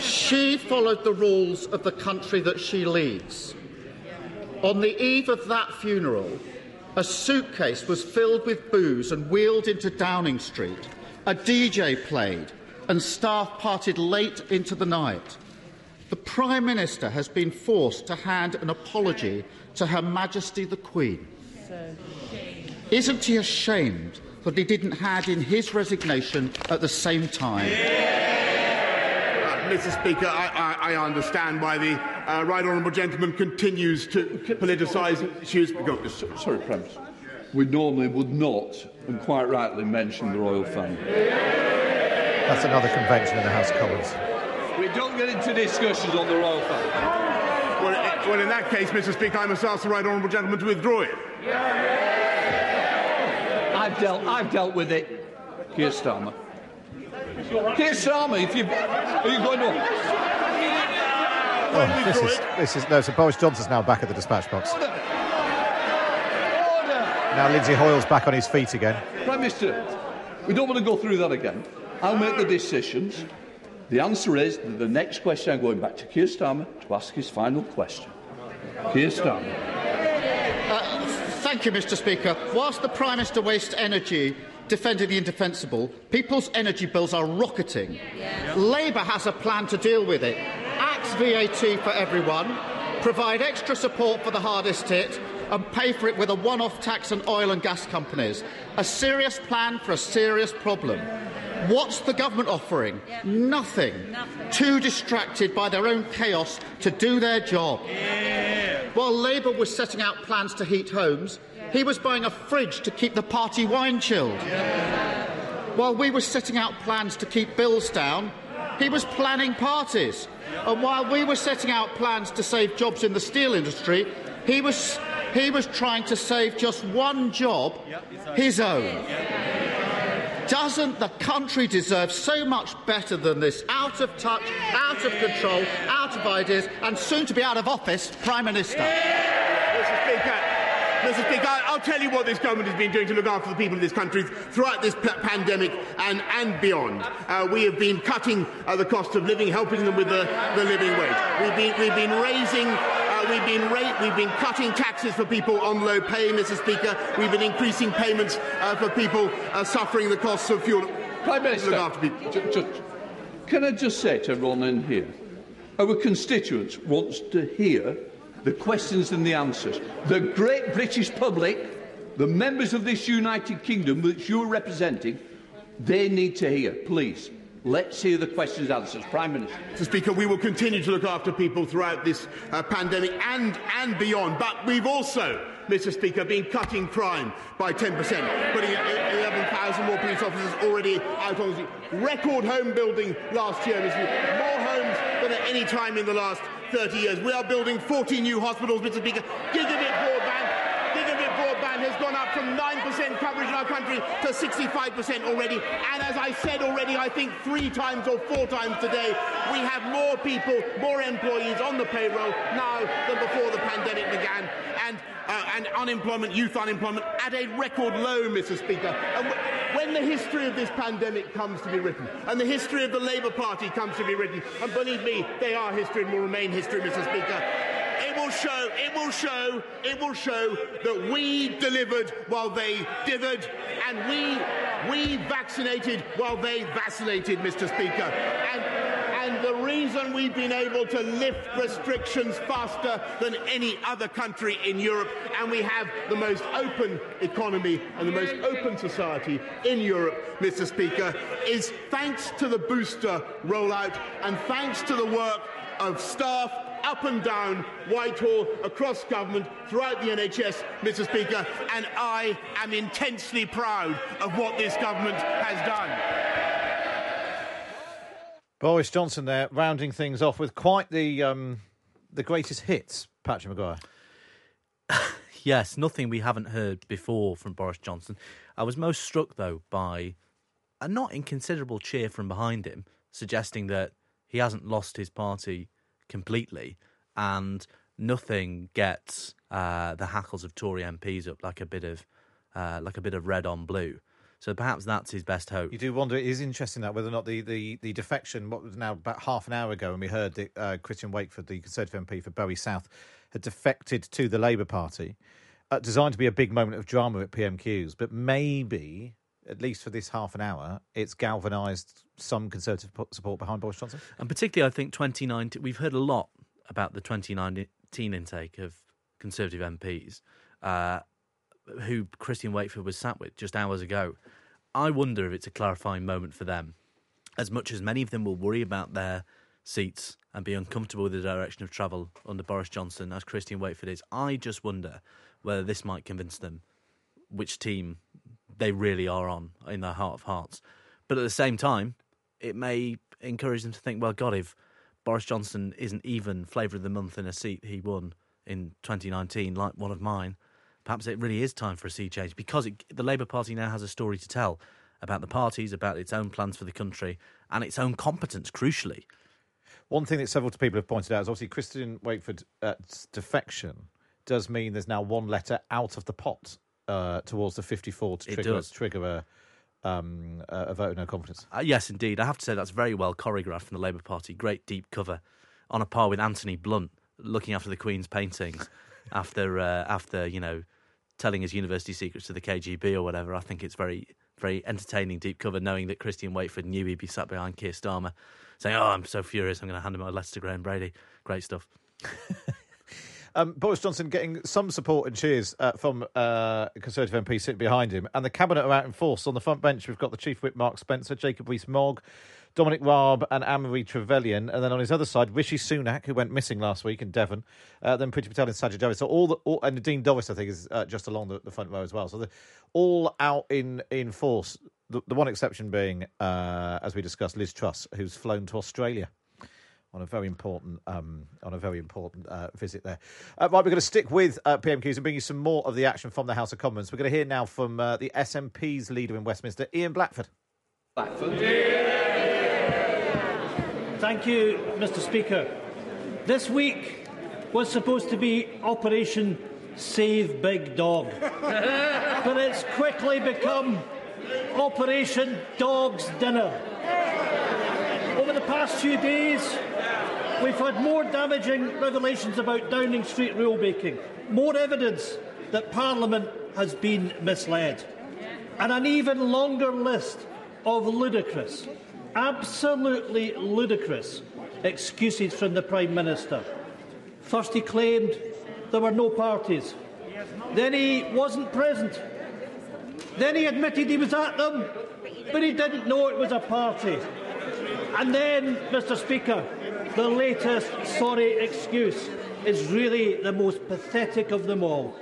She followed the rules of the country that she leads. On the eve of that funeral, a suitcase was filled with booze and wheeled into Downing Street. A DJ played, and staff parted late into the night. The Prime Minister has been forced to hand an apology to Her Majesty the Queen. Isn't he ashamed that he didn't hand in his resignation at the same time? Uh, Mr. Speaker, I, I, I understand why the uh, right honourable gentleman continues to politicise issues. Go. Sorry, Prime Minister. We normally would not, and quite rightly, mention the royal family. That's another convention in the House of Commons. We don't get into discussions on the royal family. Well, i- well, in that case, Mr. Speaker, I must ask the right honourable gentleman to withdraw it. I've dealt, I've dealt with it. Keir Starmer. Keir Starmer, if you are you going to? Oh, this is this is no. So Boris Johnson's now back at the dispatch box. Now Lindsay Hoyle's back on his feet again. Prime Minister, we don't want to go through that again. I'll make the decisions. The answer is that the next question I'm going back to Keir Starmer to ask his final question. Keir Starmer. Uh, thank you, Mr. Speaker. Whilst the Prime Minister wastes energy defending the indefensible, people's energy bills are rocketing. Yeah. Labour has a plan to deal with it. Axe VAT for everyone, provide extra support for the hardest hit, and pay for it with a one off tax on oil and gas companies. A serious plan for a serious problem. What's the government offering? Yeah. Nothing. Nothing. Too distracted by their own chaos to do their job. Yeah. While Labour was setting out plans to heat homes. He was buying a fridge to keep the party wine chilled. While we were setting out plans to keep bills down, he was planning parties. And while we were setting out plans to save jobs in the steel industry, he was, he was trying to save just one job, his own. Doesn't the country deserve so much better than this out of touch, out of control, out of ideas, and soon to be out of office Prime Minister? Mr. Speaker, I'll tell you what this government has been doing to look after the people of this country throughout this p- pandemic and, and beyond. Uh, we have been cutting uh, the cost of living, helping them with the, the living wage. We've been, we've been raising we've been rate, we've been cutting taxes for people on low pay, Mr. Speaker. We've been increasing payments uh, for people uh, suffering the costs of fuel. Prime Minister, after people. Just, just, can I just say to everyone in here, our constituents wants to hear the questions and the answers. The great British public, the members of this United Kingdom which you're representing, they need to hear. Please, Let's hear the questions and answers. Prime Minister. Mr. Speaker, we will continue to look after people throughout this uh, pandemic and, and beyond. But we've also, Mr. Speaker, been cutting crime by 10%, putting 11,000 more police officers already out on the street. Record home building last year, Mr. Speaker. More than at any time in the last 30 years. We are building 40 new hospitals, Mr. Speaker. Gigabit broadband Gigabit broadband has gone up from 9% coverage in our country to 65% already. And as I said already, I think three times or four times today, we have more people, more employees on the payroll now than before the pandemic began. And, uh, and unemployment, youth unemployment, at a record low, Mr. Speaker. When the history of this pandemic comes to be written, and the history of the Labour Party comes to be written, and believe me, they are history and will remain history, Mr. Speaker it will show, it will show, it will show that we delivered while they dithered, and we, we vaccinated while they vacillated, Mr. Speaker. And, and the reason we've been able to lift restrictions faster than any other country in Europe, and we have the most open economy and the most open society in Europe, Mr. Speaker, is thanks to the booster rollout and thanks to the work of staff up and down Whitehall, across government, throughout the NHS, Mr. Speaker, and I am intensely proud of what this government has done. Boris Johnson there, rounding things off with quite the um, the greatest hits, Patrick Maguire. yes, nothing we haven't heard before from Boris Johnson. I was most struck, though, by a not inconsiderable cheer from behind him, suggesting that he hasn't lost his party completely, and nothing gets uh, the hackles of Tory MPs up like a bit of uh, like a bit of red on blue. So perhaps that's his best hope. You do wonder. It is interesting that whether or not the, the, the defection, what was now about half an hour ago, when we heard that uh, Christian Wakeford, the Conservative MP for Bury South, had defected to the Labour Party, uh, designed to be a big moment of drama at PMQs. But maybe at least for this half an hour, it's galvanised some Conservative support behind Boris Johnson. And particularly, I think 2019, we've heard a lot about the 2019 intake of Conservative MPs, uh, who Christian Wakeford was sat with just hours ago. I wonder if it's a clarifying moment for them. As much as many of them will worry about their seats and be uncomfortable with the direction of travel under Boris Johnson, as Christian Wakeford is, I just wonder whether this might convince them which team they really are on in their heart of hearts. But at the same time, it may encourage them to think, well, God, if Boris Johnson isn't even flavour of the month in a seat he won in 2019, like one of mine, perhaps it really is time for a sea change because it, the Labour Party now has a story to tell about the parties, about its own plans for the country, and its own competence, crucially. One thing that several people have pointed out is obviously Christian Wakeford's defection does mean there's now one letter out of the pot uh, towards the 54 to trigger, trigger a, um, a a vote of no confidence. Uh, yes, indeed. I have to say that's very well choreographed from the Labour Party. Great deep cover, on a par with Anthony Blunt looking after the Queen's paintings after uh, after you know telling his university secrets to the KGB or whatever. I think it's very very entertaining deep cover, knowing that Christian Wakeford knew he'd be sat behind Keir Starmer, saying, "Oh, I'm so furious. I'm going to hand him my letter to Graham Brady." Great stuff. Um, Boris Johnson getting some support and cheers uh, from uh, Conservative MPs sitting behind him, and the cabinet are out in force. On the front bench, we've got the Chief Whip Mark Spencer, Jacob Rees-Mogg, Dominic Raab, and Anne-Marie Trevelyan, and then on his other side, Rishi Sunak, who went missing last week in Devon, uh, then Priti Patel and Sajid Javid. So all the all, Nadine Dorries, I think, is uh, just along the, the front row as well. So all out in in force. The, the one exception being, uh, as we discussed, Liz Truss, who's flown to Australia on a very important um, on a very important uh, visit there. Uh, right, we're going to stick with uh, PMQs and bring you some more of the action from the House of Commons. We're going to hear now from uh, the SNP's leader in Westminster, Ian Blackford. Blackford. Thank you, Mr. Speaker. This week was supposed to be Operation Save Big Dog, but it's quickly become Operation Dog's Dinner. Over the past few days, we've had more damaging revelations about Downing Street rule making, more evidence that Parliament has been misled, and an even longer list of ludicrous, absolutely ludicrous excuses from the Prime Minister. First, he claimed there were no parties. Then he wasn't present. Then he admitted he was at them, but he didn't know it was a party. And then, Mr. Speaker, the latest sorry excuse is really the most pathetic of them all.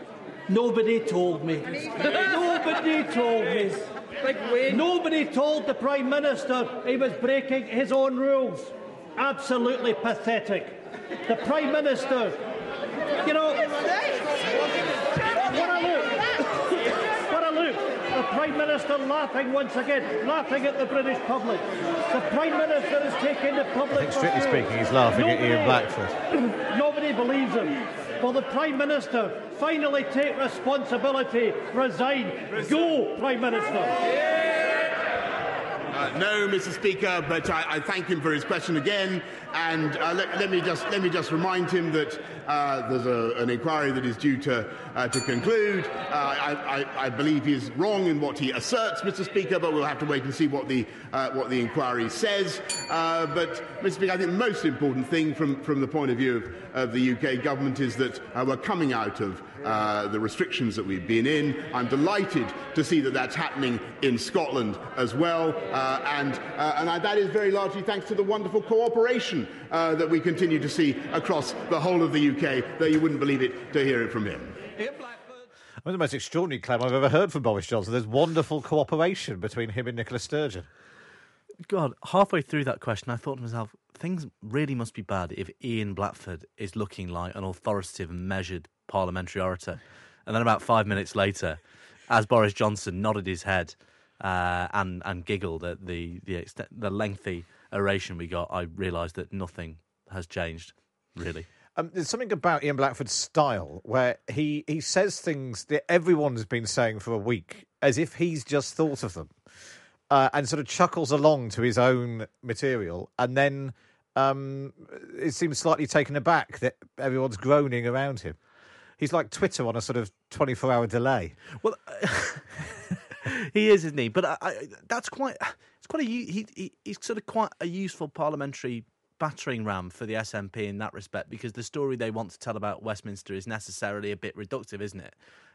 Nobody told me. Nobody told me. Nobody told the Prime Minister he was breaking his own rules. Absolutely pathetic. The Prime Minister, you know, what a look. What a look. The Prime Minister laughing once again, laughing at the British public. The Prime Minister is taking the I public think, strictly speaking, he's laughing at Ian Blackford. Nobody believes him. Will the Prime Minister finally take responsibility? Resign. Go, Prime Minister. Uh, no, Mr. Speaker, but I, I thank him for his question again, and uh, let, let me just let me just remind him that uh, there's a, an inquiry that is due to uh, to conclude. Uh, I, I, I believe he is wrong in what he asserts, Mr. Speaker, but we'll have to wait and see what the uh, what the inquiry says. Uh, but, Mr. Speaker, I think the most important thing from from the point of view of, of the UK government is that we're coming out of the restrictions that we've been in. I'm delighted to see that that's happening in Scotland as well, and, and that is very largely thanks to the wonderful cooperation that we continue to see across the whole of the UK, though you wouldn't believe it to hear it from him. One of the most extraordinary claim I've ever heard from Boris Johnson. There's wonderful cooperation between him and Nicola Sturgeon. God, halfway through that question, I thought to myself, things really must be bad if Ian Blackford is looking like an authoritative measured parliamentary orator. And then about five minutes later, as Boris Johnson nodded his head uh, and and giggled at the the, extent, the lengthy oration we got, I realised that nothing has changed, really. Um, there's something about Ian Blackford's style where he, he says things that everyone's been saying for a week as if he's just thought of them uh, and sort of chuckles along to his own material. And then um, it seems slightly taken aback that everyone's groaning around him. He's like Twitter on a sort of 24 hour delay. Well, he is, isn't he? But I, I, that's quite. It's quite a. He, he he's sort of quite a useful parliamentary battering ram for the SNP in that respect because the story they want to tell about Westminster is necessarily a bit reductive, isn't it?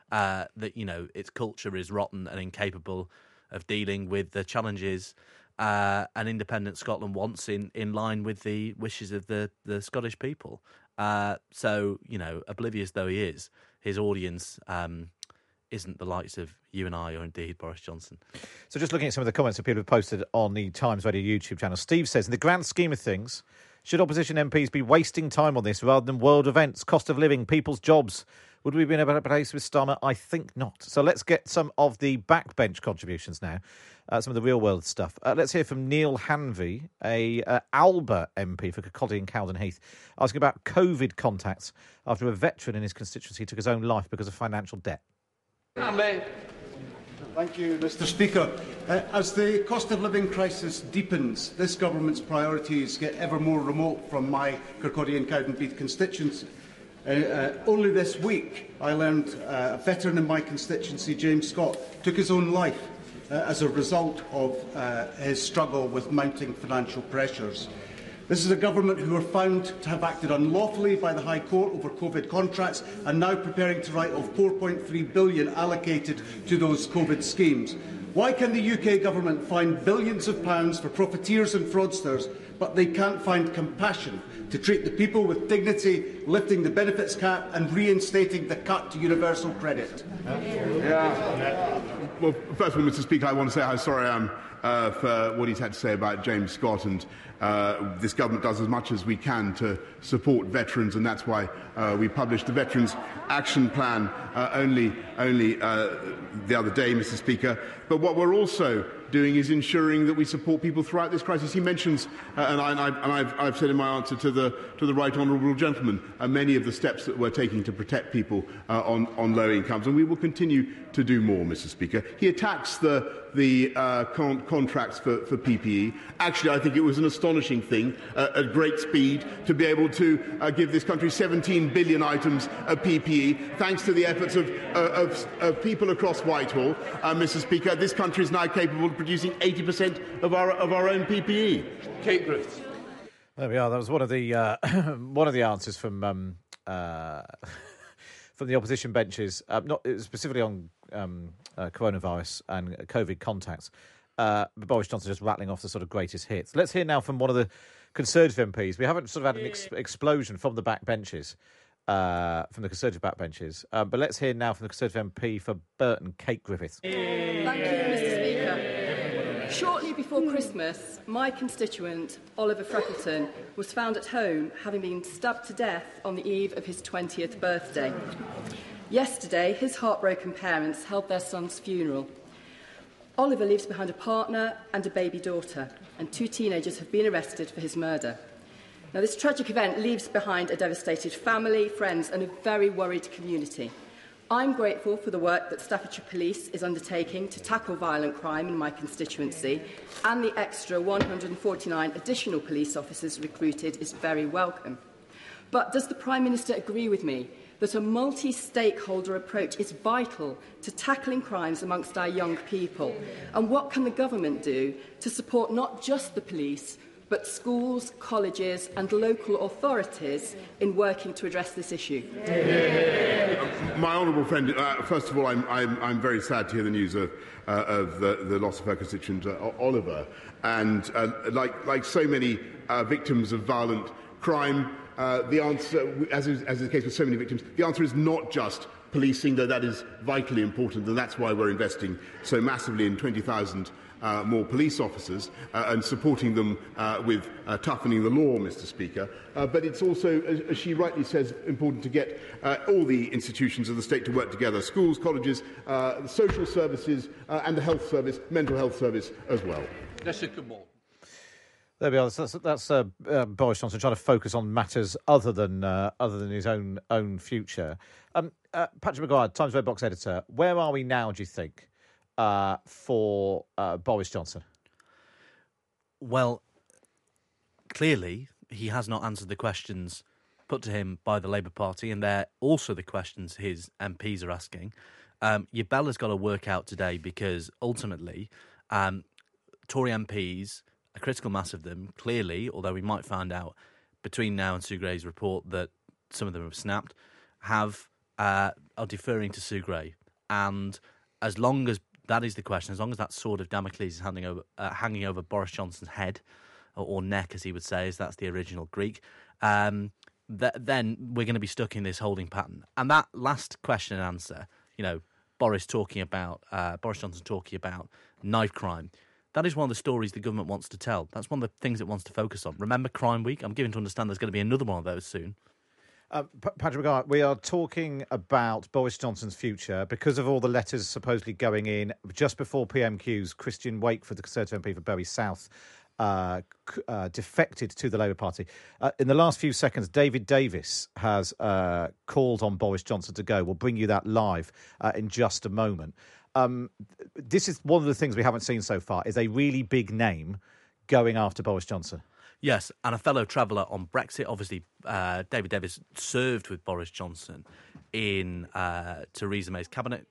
Uh, that you know its culture is rotten and incapable of dealing with the challenges uh, an independent Scotland wants in, in line with the wishes of the, the Scottish people. Uh, so, you know, oblivious though he is, his audience um, isn't the likes of you and I or indeed Boris Johnson. So, just looking at some of the comments that people have posted on the Times Radio YouTube channel, Steve says, in the grand scheme of things, should opposition MPs be wasting time on this rather than world events, cost of living, people's jobs? Would we be in a better place with Starmer? I think not. So let's get some of the backbench contributions now, uh, some of the real world stuff. Uh, let's hear from Neale Hanvey, a uh, Alba MP for Kirkcaldy and Cowdenbeath, asking about COVID contacts after a veteran in his constituency took his own life because of financial debt. Amen. Thank you, Mr Speaker. Uh, as the cost of living crisis deepens, this government's priorities get ever more remote from my Kirkcaldy and Cowdenbeath constituency. Uh, uh, only this week, I learned uh, a veteran in my constituency, James Scott, took his own life uh, as a result of uh, his struggle with mounting financial pressures. This is a government who are found to have acted unlawfully by the High Court over COVID contracts and now preparing to write off 4.3 billion allocated to those COVID schemes. Why can the UK government find billions of pounds for profiteers and fraudsters, but they can't find compassion to treat the people with dignity, lifting the benefits cap and reinstating the cut to universal credit? Yeah. Well, first of all, Mr. Speaker, I want to say how sorry I am uh, for what he's had to say about James Scott. And uh, this government does as much as we can to support veterans, and that's why uh, we published the Veterans Action Plan uh, only, only uh, the other day, Mr. Speaker. But what we're also doing is ensuring that we support people throughout this crisis. He mentions, uh, and, I, have said in my answer to the, to the right honourable gentleman, uh, many of the steps that we're taking to protect people on, on low incomes, and we will continue to do more, Mr. Speaker. He attacks the, the con- contracts for, for PPE. Actually, I think it was an astonishing thing uh, at great speed to be able to uh, give this country 17 billion items of PPE, thanks to the efforts of, of, of people across Whitehall. Mr. Speaker, this country is now capable of producing 80% of our, of our own PPE. Kate Griffiths. There we are. That was one of the uh, one of the answers from um, uh, from the opposition benches, uh, not specifically on um, uh, coronavirus and COVID contacts. Uh, Boris Johnson just rattling off the sort of greatest hits. Let's hear now from one of the Conservative MPs. We haven't sort of had an ex- explosion from the backbenches, uh, from the Conservative back backbenches, but let's hear now from the Conservative MP for Burton, Kate Griffiths. Thank you, Mr. Speaker. Shortly before Christmas, my constituent, Oliver Freckleton, was found at home having been stabbed to death on the eve of his 20th birthday. Yesterday, his heartbroken parents held their son's funeral. Oliver leaves behind a partner and a baby daughter, and two teenagers have been arrested for his murder. Now, this tragic event leaves behind a devastated family, friends, and a very worried community. I'm grateful for the work that Staffordshire Police is undertaking to tackle violent crime in my constituency, and the extra 149 additional police officers recruited is very welcome. But does the Prime Minister agree with me that a multi-stakeholder approach is vital to tackling crimes amongst our young people? And what can the government do to support not just the police, but schools, colleges and local authorities in working to address this issue? My honourable friend, uh, first of all, I'm, I'm, I'm very sad to hear the news of, uh, of the, the loss of her constituent, uh, Oliver. And uh, like, like so many uh, victims of violent crime, uh, the answer, as is, as is the case with so many victims, the answer is not just policing, though that is vitally important, and that's why we're investing so massively in 20,000 uh, more police officers uh, and supporting them uh, with uh, toughening the law, Mr. Speaker. Uh, but it's also, as, as she rightly says, important to get uh, all the institutions of the state to work together schools, colleges, uh, the social services, uh, and the health service, mental health service as well. Jessica Moore. There we are. That's, that's uh, uh, Boris Johnson trying to focus on matters other than uh, other than his own own future. Um, Patrick Maguire, Times Red Box editor. Where are we now? Do you think uh, for uh, Boris Johnson? Well, clearly he has not answered the questions put to him by the Labour Party, and they're also the questions his MPs are asking. Um, your bell has got to work out today because ultimately, um, Tory MPs, a critical mass of them, clearly, although we might find out between now and Sue Gray's report that some of them have snapped, have uh, are deferring to Sue Gray, and as long as that is the question. As long as that sword of Damocles is hanging over, uh, hanging over Boris Johnson's head, or, or, neck, as he would say, as that's the original Greek, um, th- then we're going to be stuck in this holding pattern. And that last question and answer, you know, Boris talking about, uh, Boris Johnson talking about knife crime. That is one of the stories the government wants to tell. That's one of the things it wants to focus on. Remember Crime Week? I'm given to understand there's going to be another one of those soon. Uh, P- Patrick we are talking about Boris Johnson's future because of all the letters supposedly going in just before PMQs. Christian Wakeford, the Conservative MP for Bury South, uh, uh, defected to the Labour Party. Uh, in the last few seconds, David Davis has uh, called on Boris Johnson to go. We'll bring you that live uh, in just a moment. Um, this is one of the things we haven't seen so far: is a really big name going after Boris Johnson. Yes, and a fellow traveller on Brexit. Obviously, uh, David Davis served with Boris Johnson in uh, Theresa May's cabinet,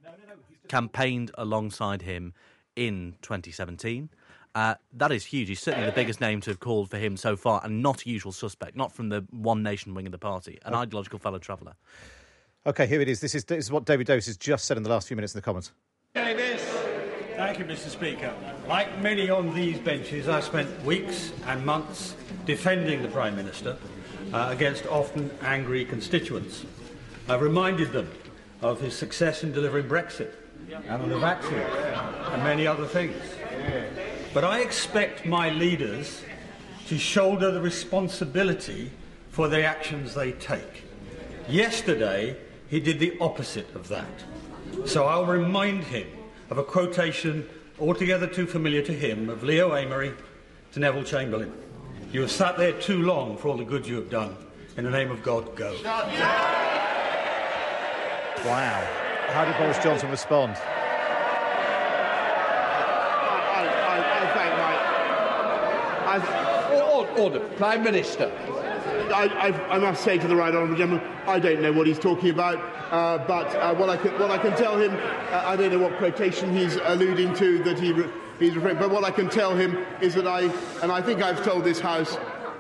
campaigned alongside him in 2017. Uh, that is huge. He's certainly the biggest name to have called for him so far, and not a usual suspect, not from the One Nation wing of the party, an ideological fellow traveller. Okay, here it is. This is, this is what David Davis has just said in the last few minutes in the Commons. Davis. Thank you, Mr. Speaker. Like many on these benches, I spent weeks and months defending the Prime Minister uh, against often angry constituents. I've reminded them of his success in delivering Brexit and on the vaccine and many other things. But I expect my leaders to shoulder the responsibility for the actions they take. Yesterday, he did the opposite of that. So I'll remind him of a quotation altogether too familiar to him of Leo Amery to Neville Chamberlain. You have sat there too long for all the good you have done. In the name of God, go. Wow. How did Boris Johnson respond? Order, order. Prime Minister. I, I, I must say to the right honourable gentleman, I don't know what he's talking about, uh, but uh, what, I can, what I can tell him, uh, I don't know what quotation he's alluding to that he re- he's referring, but what I can tell him is that I, and I think I've told this House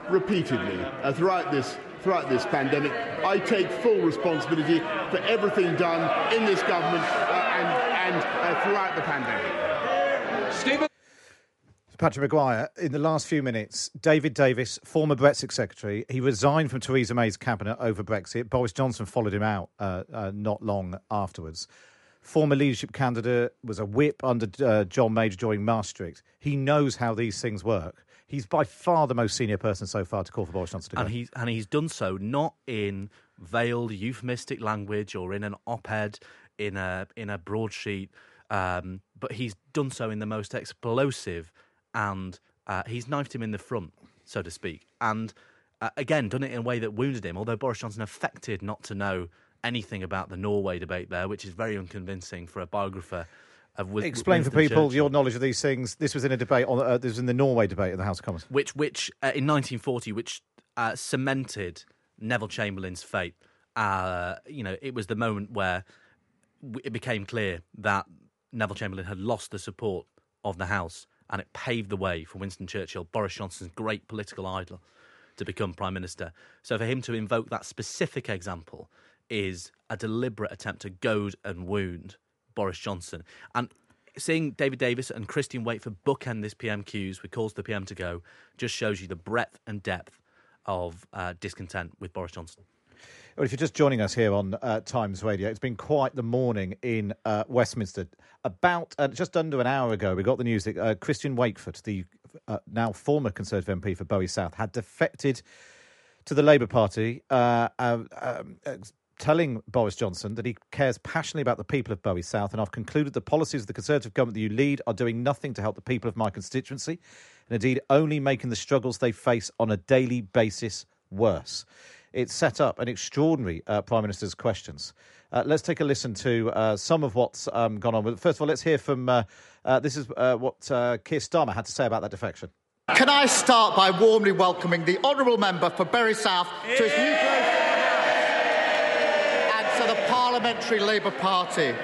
repeatedly uh, throughout this throughout this pandemic, I take full responsibility for everything done in this government uh, and, and uh, throughout the pandemic. Patrick Maguire, in the last few minutes, David Davis, former Brexit secretary, he resigned from Theresa May's cabinet over Brexit. Boris Johnson followed him out uh, uh, not long afterwards. Former leadership candidate was a whip under uh, John Major during Maastricht. He knows how these things work. He's by far the most senior person so far to call for Boris Johnson to go. and he's and he's done so not in veiled euphemistic language or in an op-ed in a in a broadsheet, um, but he's done so in the most explosive and uh, he's knifed him in the front, so to speak, and uh, again done it in a way that wounded him. Although Boris Johnson affected not to know anything about the Norway debate there, which is very unconvincing for a biographer. Of Wi- Explain for people Churchill. your knowledge of these things. This was in a debate on. Uh, this was in the Norway debate in the House of Commons. which which uh, in 1940 which uh, cemented Neville Chamberlain's fate. Uh, you know, it was the moment where it became clear that Neville Chamberlain had lost the support of the House, and it paved the way for Winston Churchill, Boris Johnson's great political idol, to become prime minister. So for him to invoke that specific example is a deliberate attempt to goad and wound Boris Johnson. And seeing David Davis and Christian Wakeford bookend this PMQs with calls to the PM to go just shows you the breadth and depth of uh, discontent with Boris Johnson. Well, if you're just joining us here on uh, Times Radio, it's been quite the morning in uh, Westminster. About uh, just under an hour ago, we got the news that uh, Christian Wakeford, the uh, now former Conservative MP for Bury South, had defected to the Labour Party, uh, um, uh, telling Boris Johnson that he cares passionately about the people of Bury South. And I've concluded the policies of the Conservative government that you lead are doing nothing to help the people of my constituency, and indeed only making the struggles they face on a daily basis worse. It set up an extraordinary uh, Prime Minister's questions. Uh, let's take a listen to uh, some of what's um, gone on. First of all, let's hear from uh, uh, this is uh, what uh, Keir Starmer had to say about that defection. Can I start by warmly welcoming the honourable member for Bury South to his new place and to the Parliamentary Labour Party?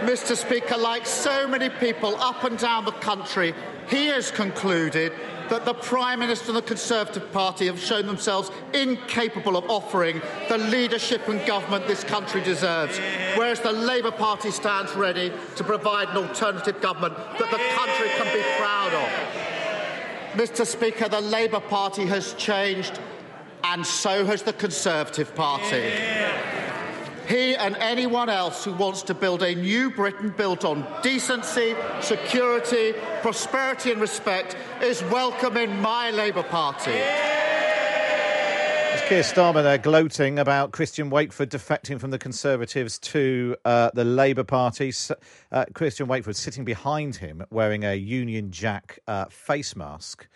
Mr. Speaker, like so many people up and down the country, he has concluded that the Prime Minister and the Conservative Party have shown themselves incapable of offering the leadership and government this country deserves, whereas the Labour Party stands ready to provide an alternative government that the country can be proud of. Mr. Speaker, the Labour Party has changed, and so has the Conservative Party. He and anyone else who wants to build a new Britain built on decency, security, prosperity, and respect is welcome in my Labour Party. It's Keir Starmer there gloating about Christian Wakeford defecting from the Conservatives to uh, the Labour Party. Uh, Christian Wakeford sitting behind him wearing a Union Jack uh, face mask.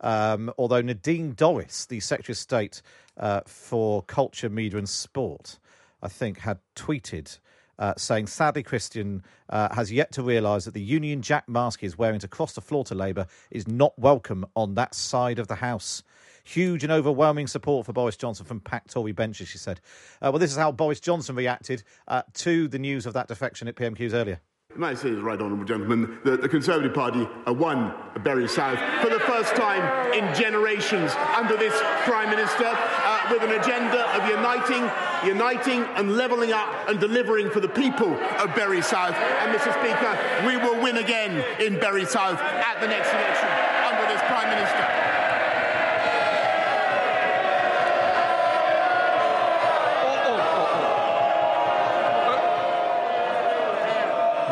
Um, although Nadine Dorries, the Secretary of State uh, for Culture, Media and Sport, I think had tweeted uh, saying, sadly, Christian uh, has yet to realise that the Union Jack mask he is wearing to cross the floor to Labour is not welcome on that side of the House. Huge and overwhelming support for Boris Johnson from packed Tory benches, she said. Uh, well, this is how Boris Johnson reacted uh, to the news of that defection at PMQs earlier. May I say right honourable gentlemen, that the Conservative Party won Bury South for the first time in generations under this Prime Minister with an agenda of uniting, uniting and levelling up and delivering for the people of Bury South. And Mr Speaker, we will win again in Bury South at the next election under this Prime Minister.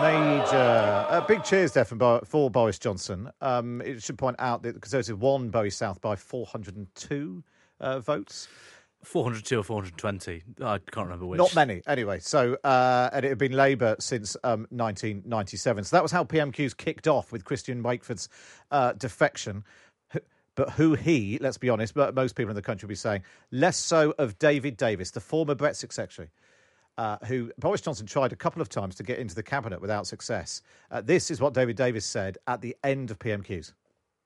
Major, uh, big cheers there for Boris Johnson. Um, it should point out that the Conservatives won Bury South by 402 uh, votes. 402 or 420. I can't remember which. Not many, anyway. So, uh, and it had been Labour since um, 1997. So that was how PMQs kicked off with Christian Wakeford's uh, defection. But who he, let's be honest, but most people in the country will be saying, less so of David Davis, the former Brexit secretary. Uh, who Boris Johnson tried a couple of times to get into the cabinet without success. Uh, this is what David Davis said at the end of PMQs.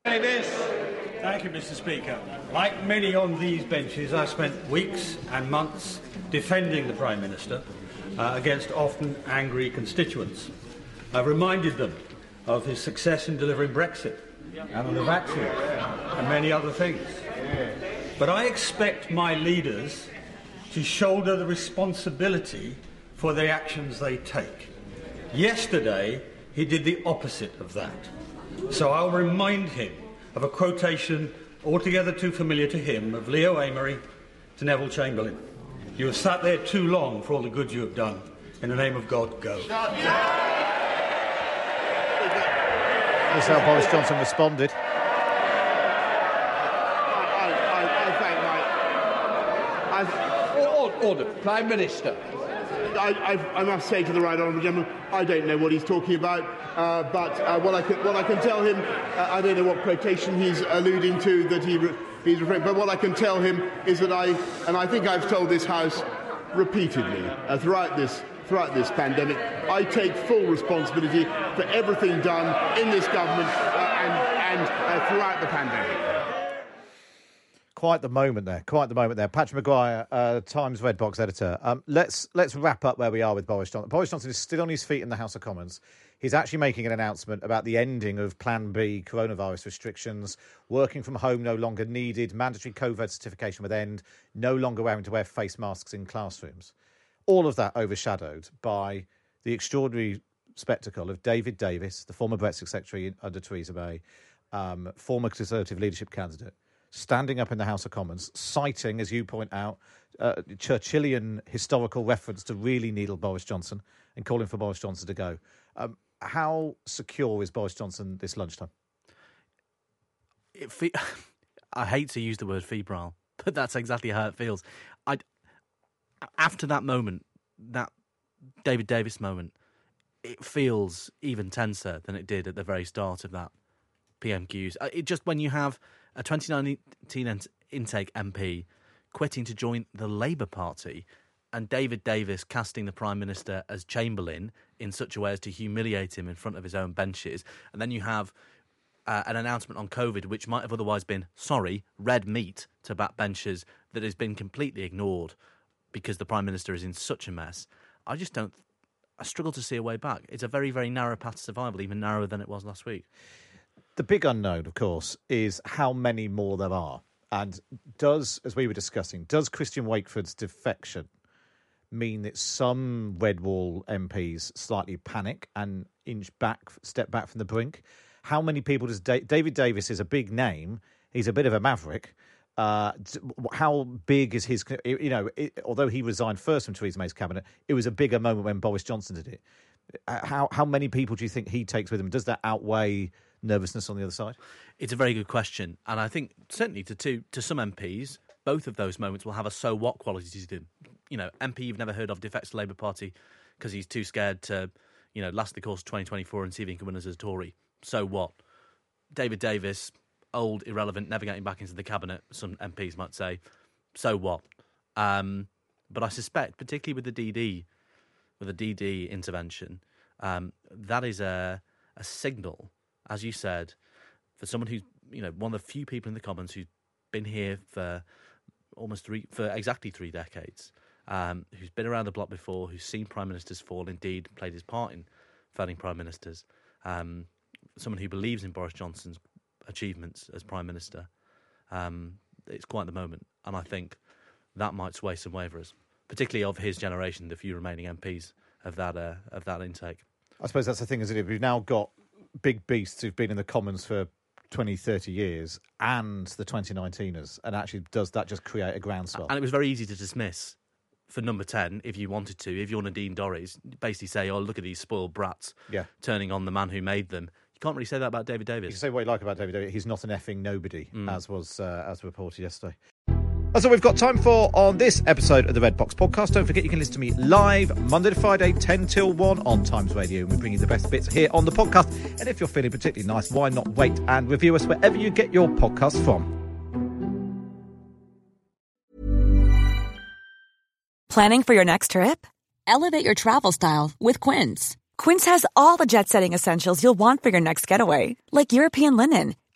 Davis. Thank you, Mr. Speaker. Like many on these benches, I spent weeks and months defending the Prime Minister uh, against often angry constituents. I reminded them of his success in delivering Brexit and on the vaccine and many other things. But I expect my leaders to shoulder the responsibility for the actions they take. Yesterday, he did the opposite of that. So I'll remind him of a quotation altogether too familiar to him of Leo Amery to Neville Chamberlain. You have sat there too long for all the good you have done. In the name of God, go. This is how Boris Johnson responded. Order, order. Prime Minister. I, I, I must say to the right honourable gentleman, I don't know what he's talking about, uh, but uh, what, I can, what I can tell him, uh, I don't know what quotation he's alluding to that he re- he's referring, but what I can tell him is that I, and I think I've told this House repeatedly uh, throughout this throughout this pandemic, I take full responsibility for everything done in this government uh, and, and uh, throughout the pandemic. Quite the moment there. Quite the moment there. Patrick Maguire, uh, Times Red Box editor. Um, let's let's wrap up where we are with Boris Johnson. Boris Johnson is still on his feet in the House of Commons. He's actually making an announcement about the ending of Plan B coronavirus restrictions. Working from home no longer needed. Mandatory COVID certification would end. No longer having to wear face masks in classrooms. All of that overshadowed by the extraordinary spectacle of David Davis, the former Brexit secretary under Theresa May, um, former Conservative leadership candidate, standing up in the House of Commons, citing, as you point out, uh, Churchillian historical reference to really needle Boris Johnson and calling for Boris Johnson to go. Um, how secure is Boris Johnson this lunchtime? Fe- I hate to use the word febrile, but that's exactly how it feels. I after that moment, that David Davis moment, it feels even tenser than it did at the very start of that PMQs. Uh, It just when you have a 2019 intake MP quitting to join the Labour Party and David Davis casting the Prime Minister as Chamberlain in such a way as to humiliate him in front of his own benches, and then you have uh, an announcement on COVID, which might have otherwise been, sorry, red meat to backbenchers that has been completely ignored because the Prime Minister is in such a mess. I just don't. I struggle to see a way back. It's a very, very narrow path to survival, even narrower than it was last week. The big unknown, of course, is how many more there are. And does, as we were discussing, does Christian Wakeford's defection mean that some Red Wall MPs slightly panic and inch back, step back from the brink? How many people does da- David Davis is a big name? He's a bit of a maverick. Uh, how big is his? You know, it, although he resigned first from Theresa May's cabinet, it was a bigger moment when Boris Johnson did it. Uh, How how many people do you think he takes with him? Does that outweigh nervousness on the other side? It's a very good question, and I think certainly to to, to some MPs, both of those moments will have a so what quality to them. You know, MP you've never heard of defects to Labour Party because he's too scared to, you know, last the course of 2024 and see if he can win as a Tory. So what? David Davis, old, irrelevant, never getting back into the cabinet, some MPs might say. So what? Um, but I suspect, particularly with the DD, with the DD intervention, um, that is a, a signal, as you said, for someone who's you know one of the few people in the Commons who's been here for almost three for exactly three decades, um, who's been around the block before, who's seen prime ministers fall, indeed played his part in felling prime ministers, um, someone who believes in Boris Johnson's achievements as prime minister. Um, it's quite the moment, and I think that might sway some waverers, particularly of his generation, the few remaining MPs of that uh, of that intake. I suppose that's the thing, isn't it? We've now got big beasts who've been in the Commons for 20, 30 years and the 2019ers. And actually, does that just create a groundswell? And it was very easy to dismiss for number 10 if you wanted to. If you're Nadine Dorries, basically say, oh, look at these spoiled brats Yeah. turning on the man who made them. You can't really say that about David Davis. You can say what you like about David David. He's not an effing nobody, Mm. as was uh, as reported yesterday. That's all we've got time for on this episode of the Red Box Podcast. Don't forget you can listen to me live Monday to Friday, 10 till 1 on Times Radio. And we bring you the best bits here on the podcast. And if you're feeling particularly nice, why not wait and review us wherever you get your podcast from? Planning for your next trip? Elevate your travel style with Quince. Quince has all the jet setting essentials you'll want for your next getaway, like European linen,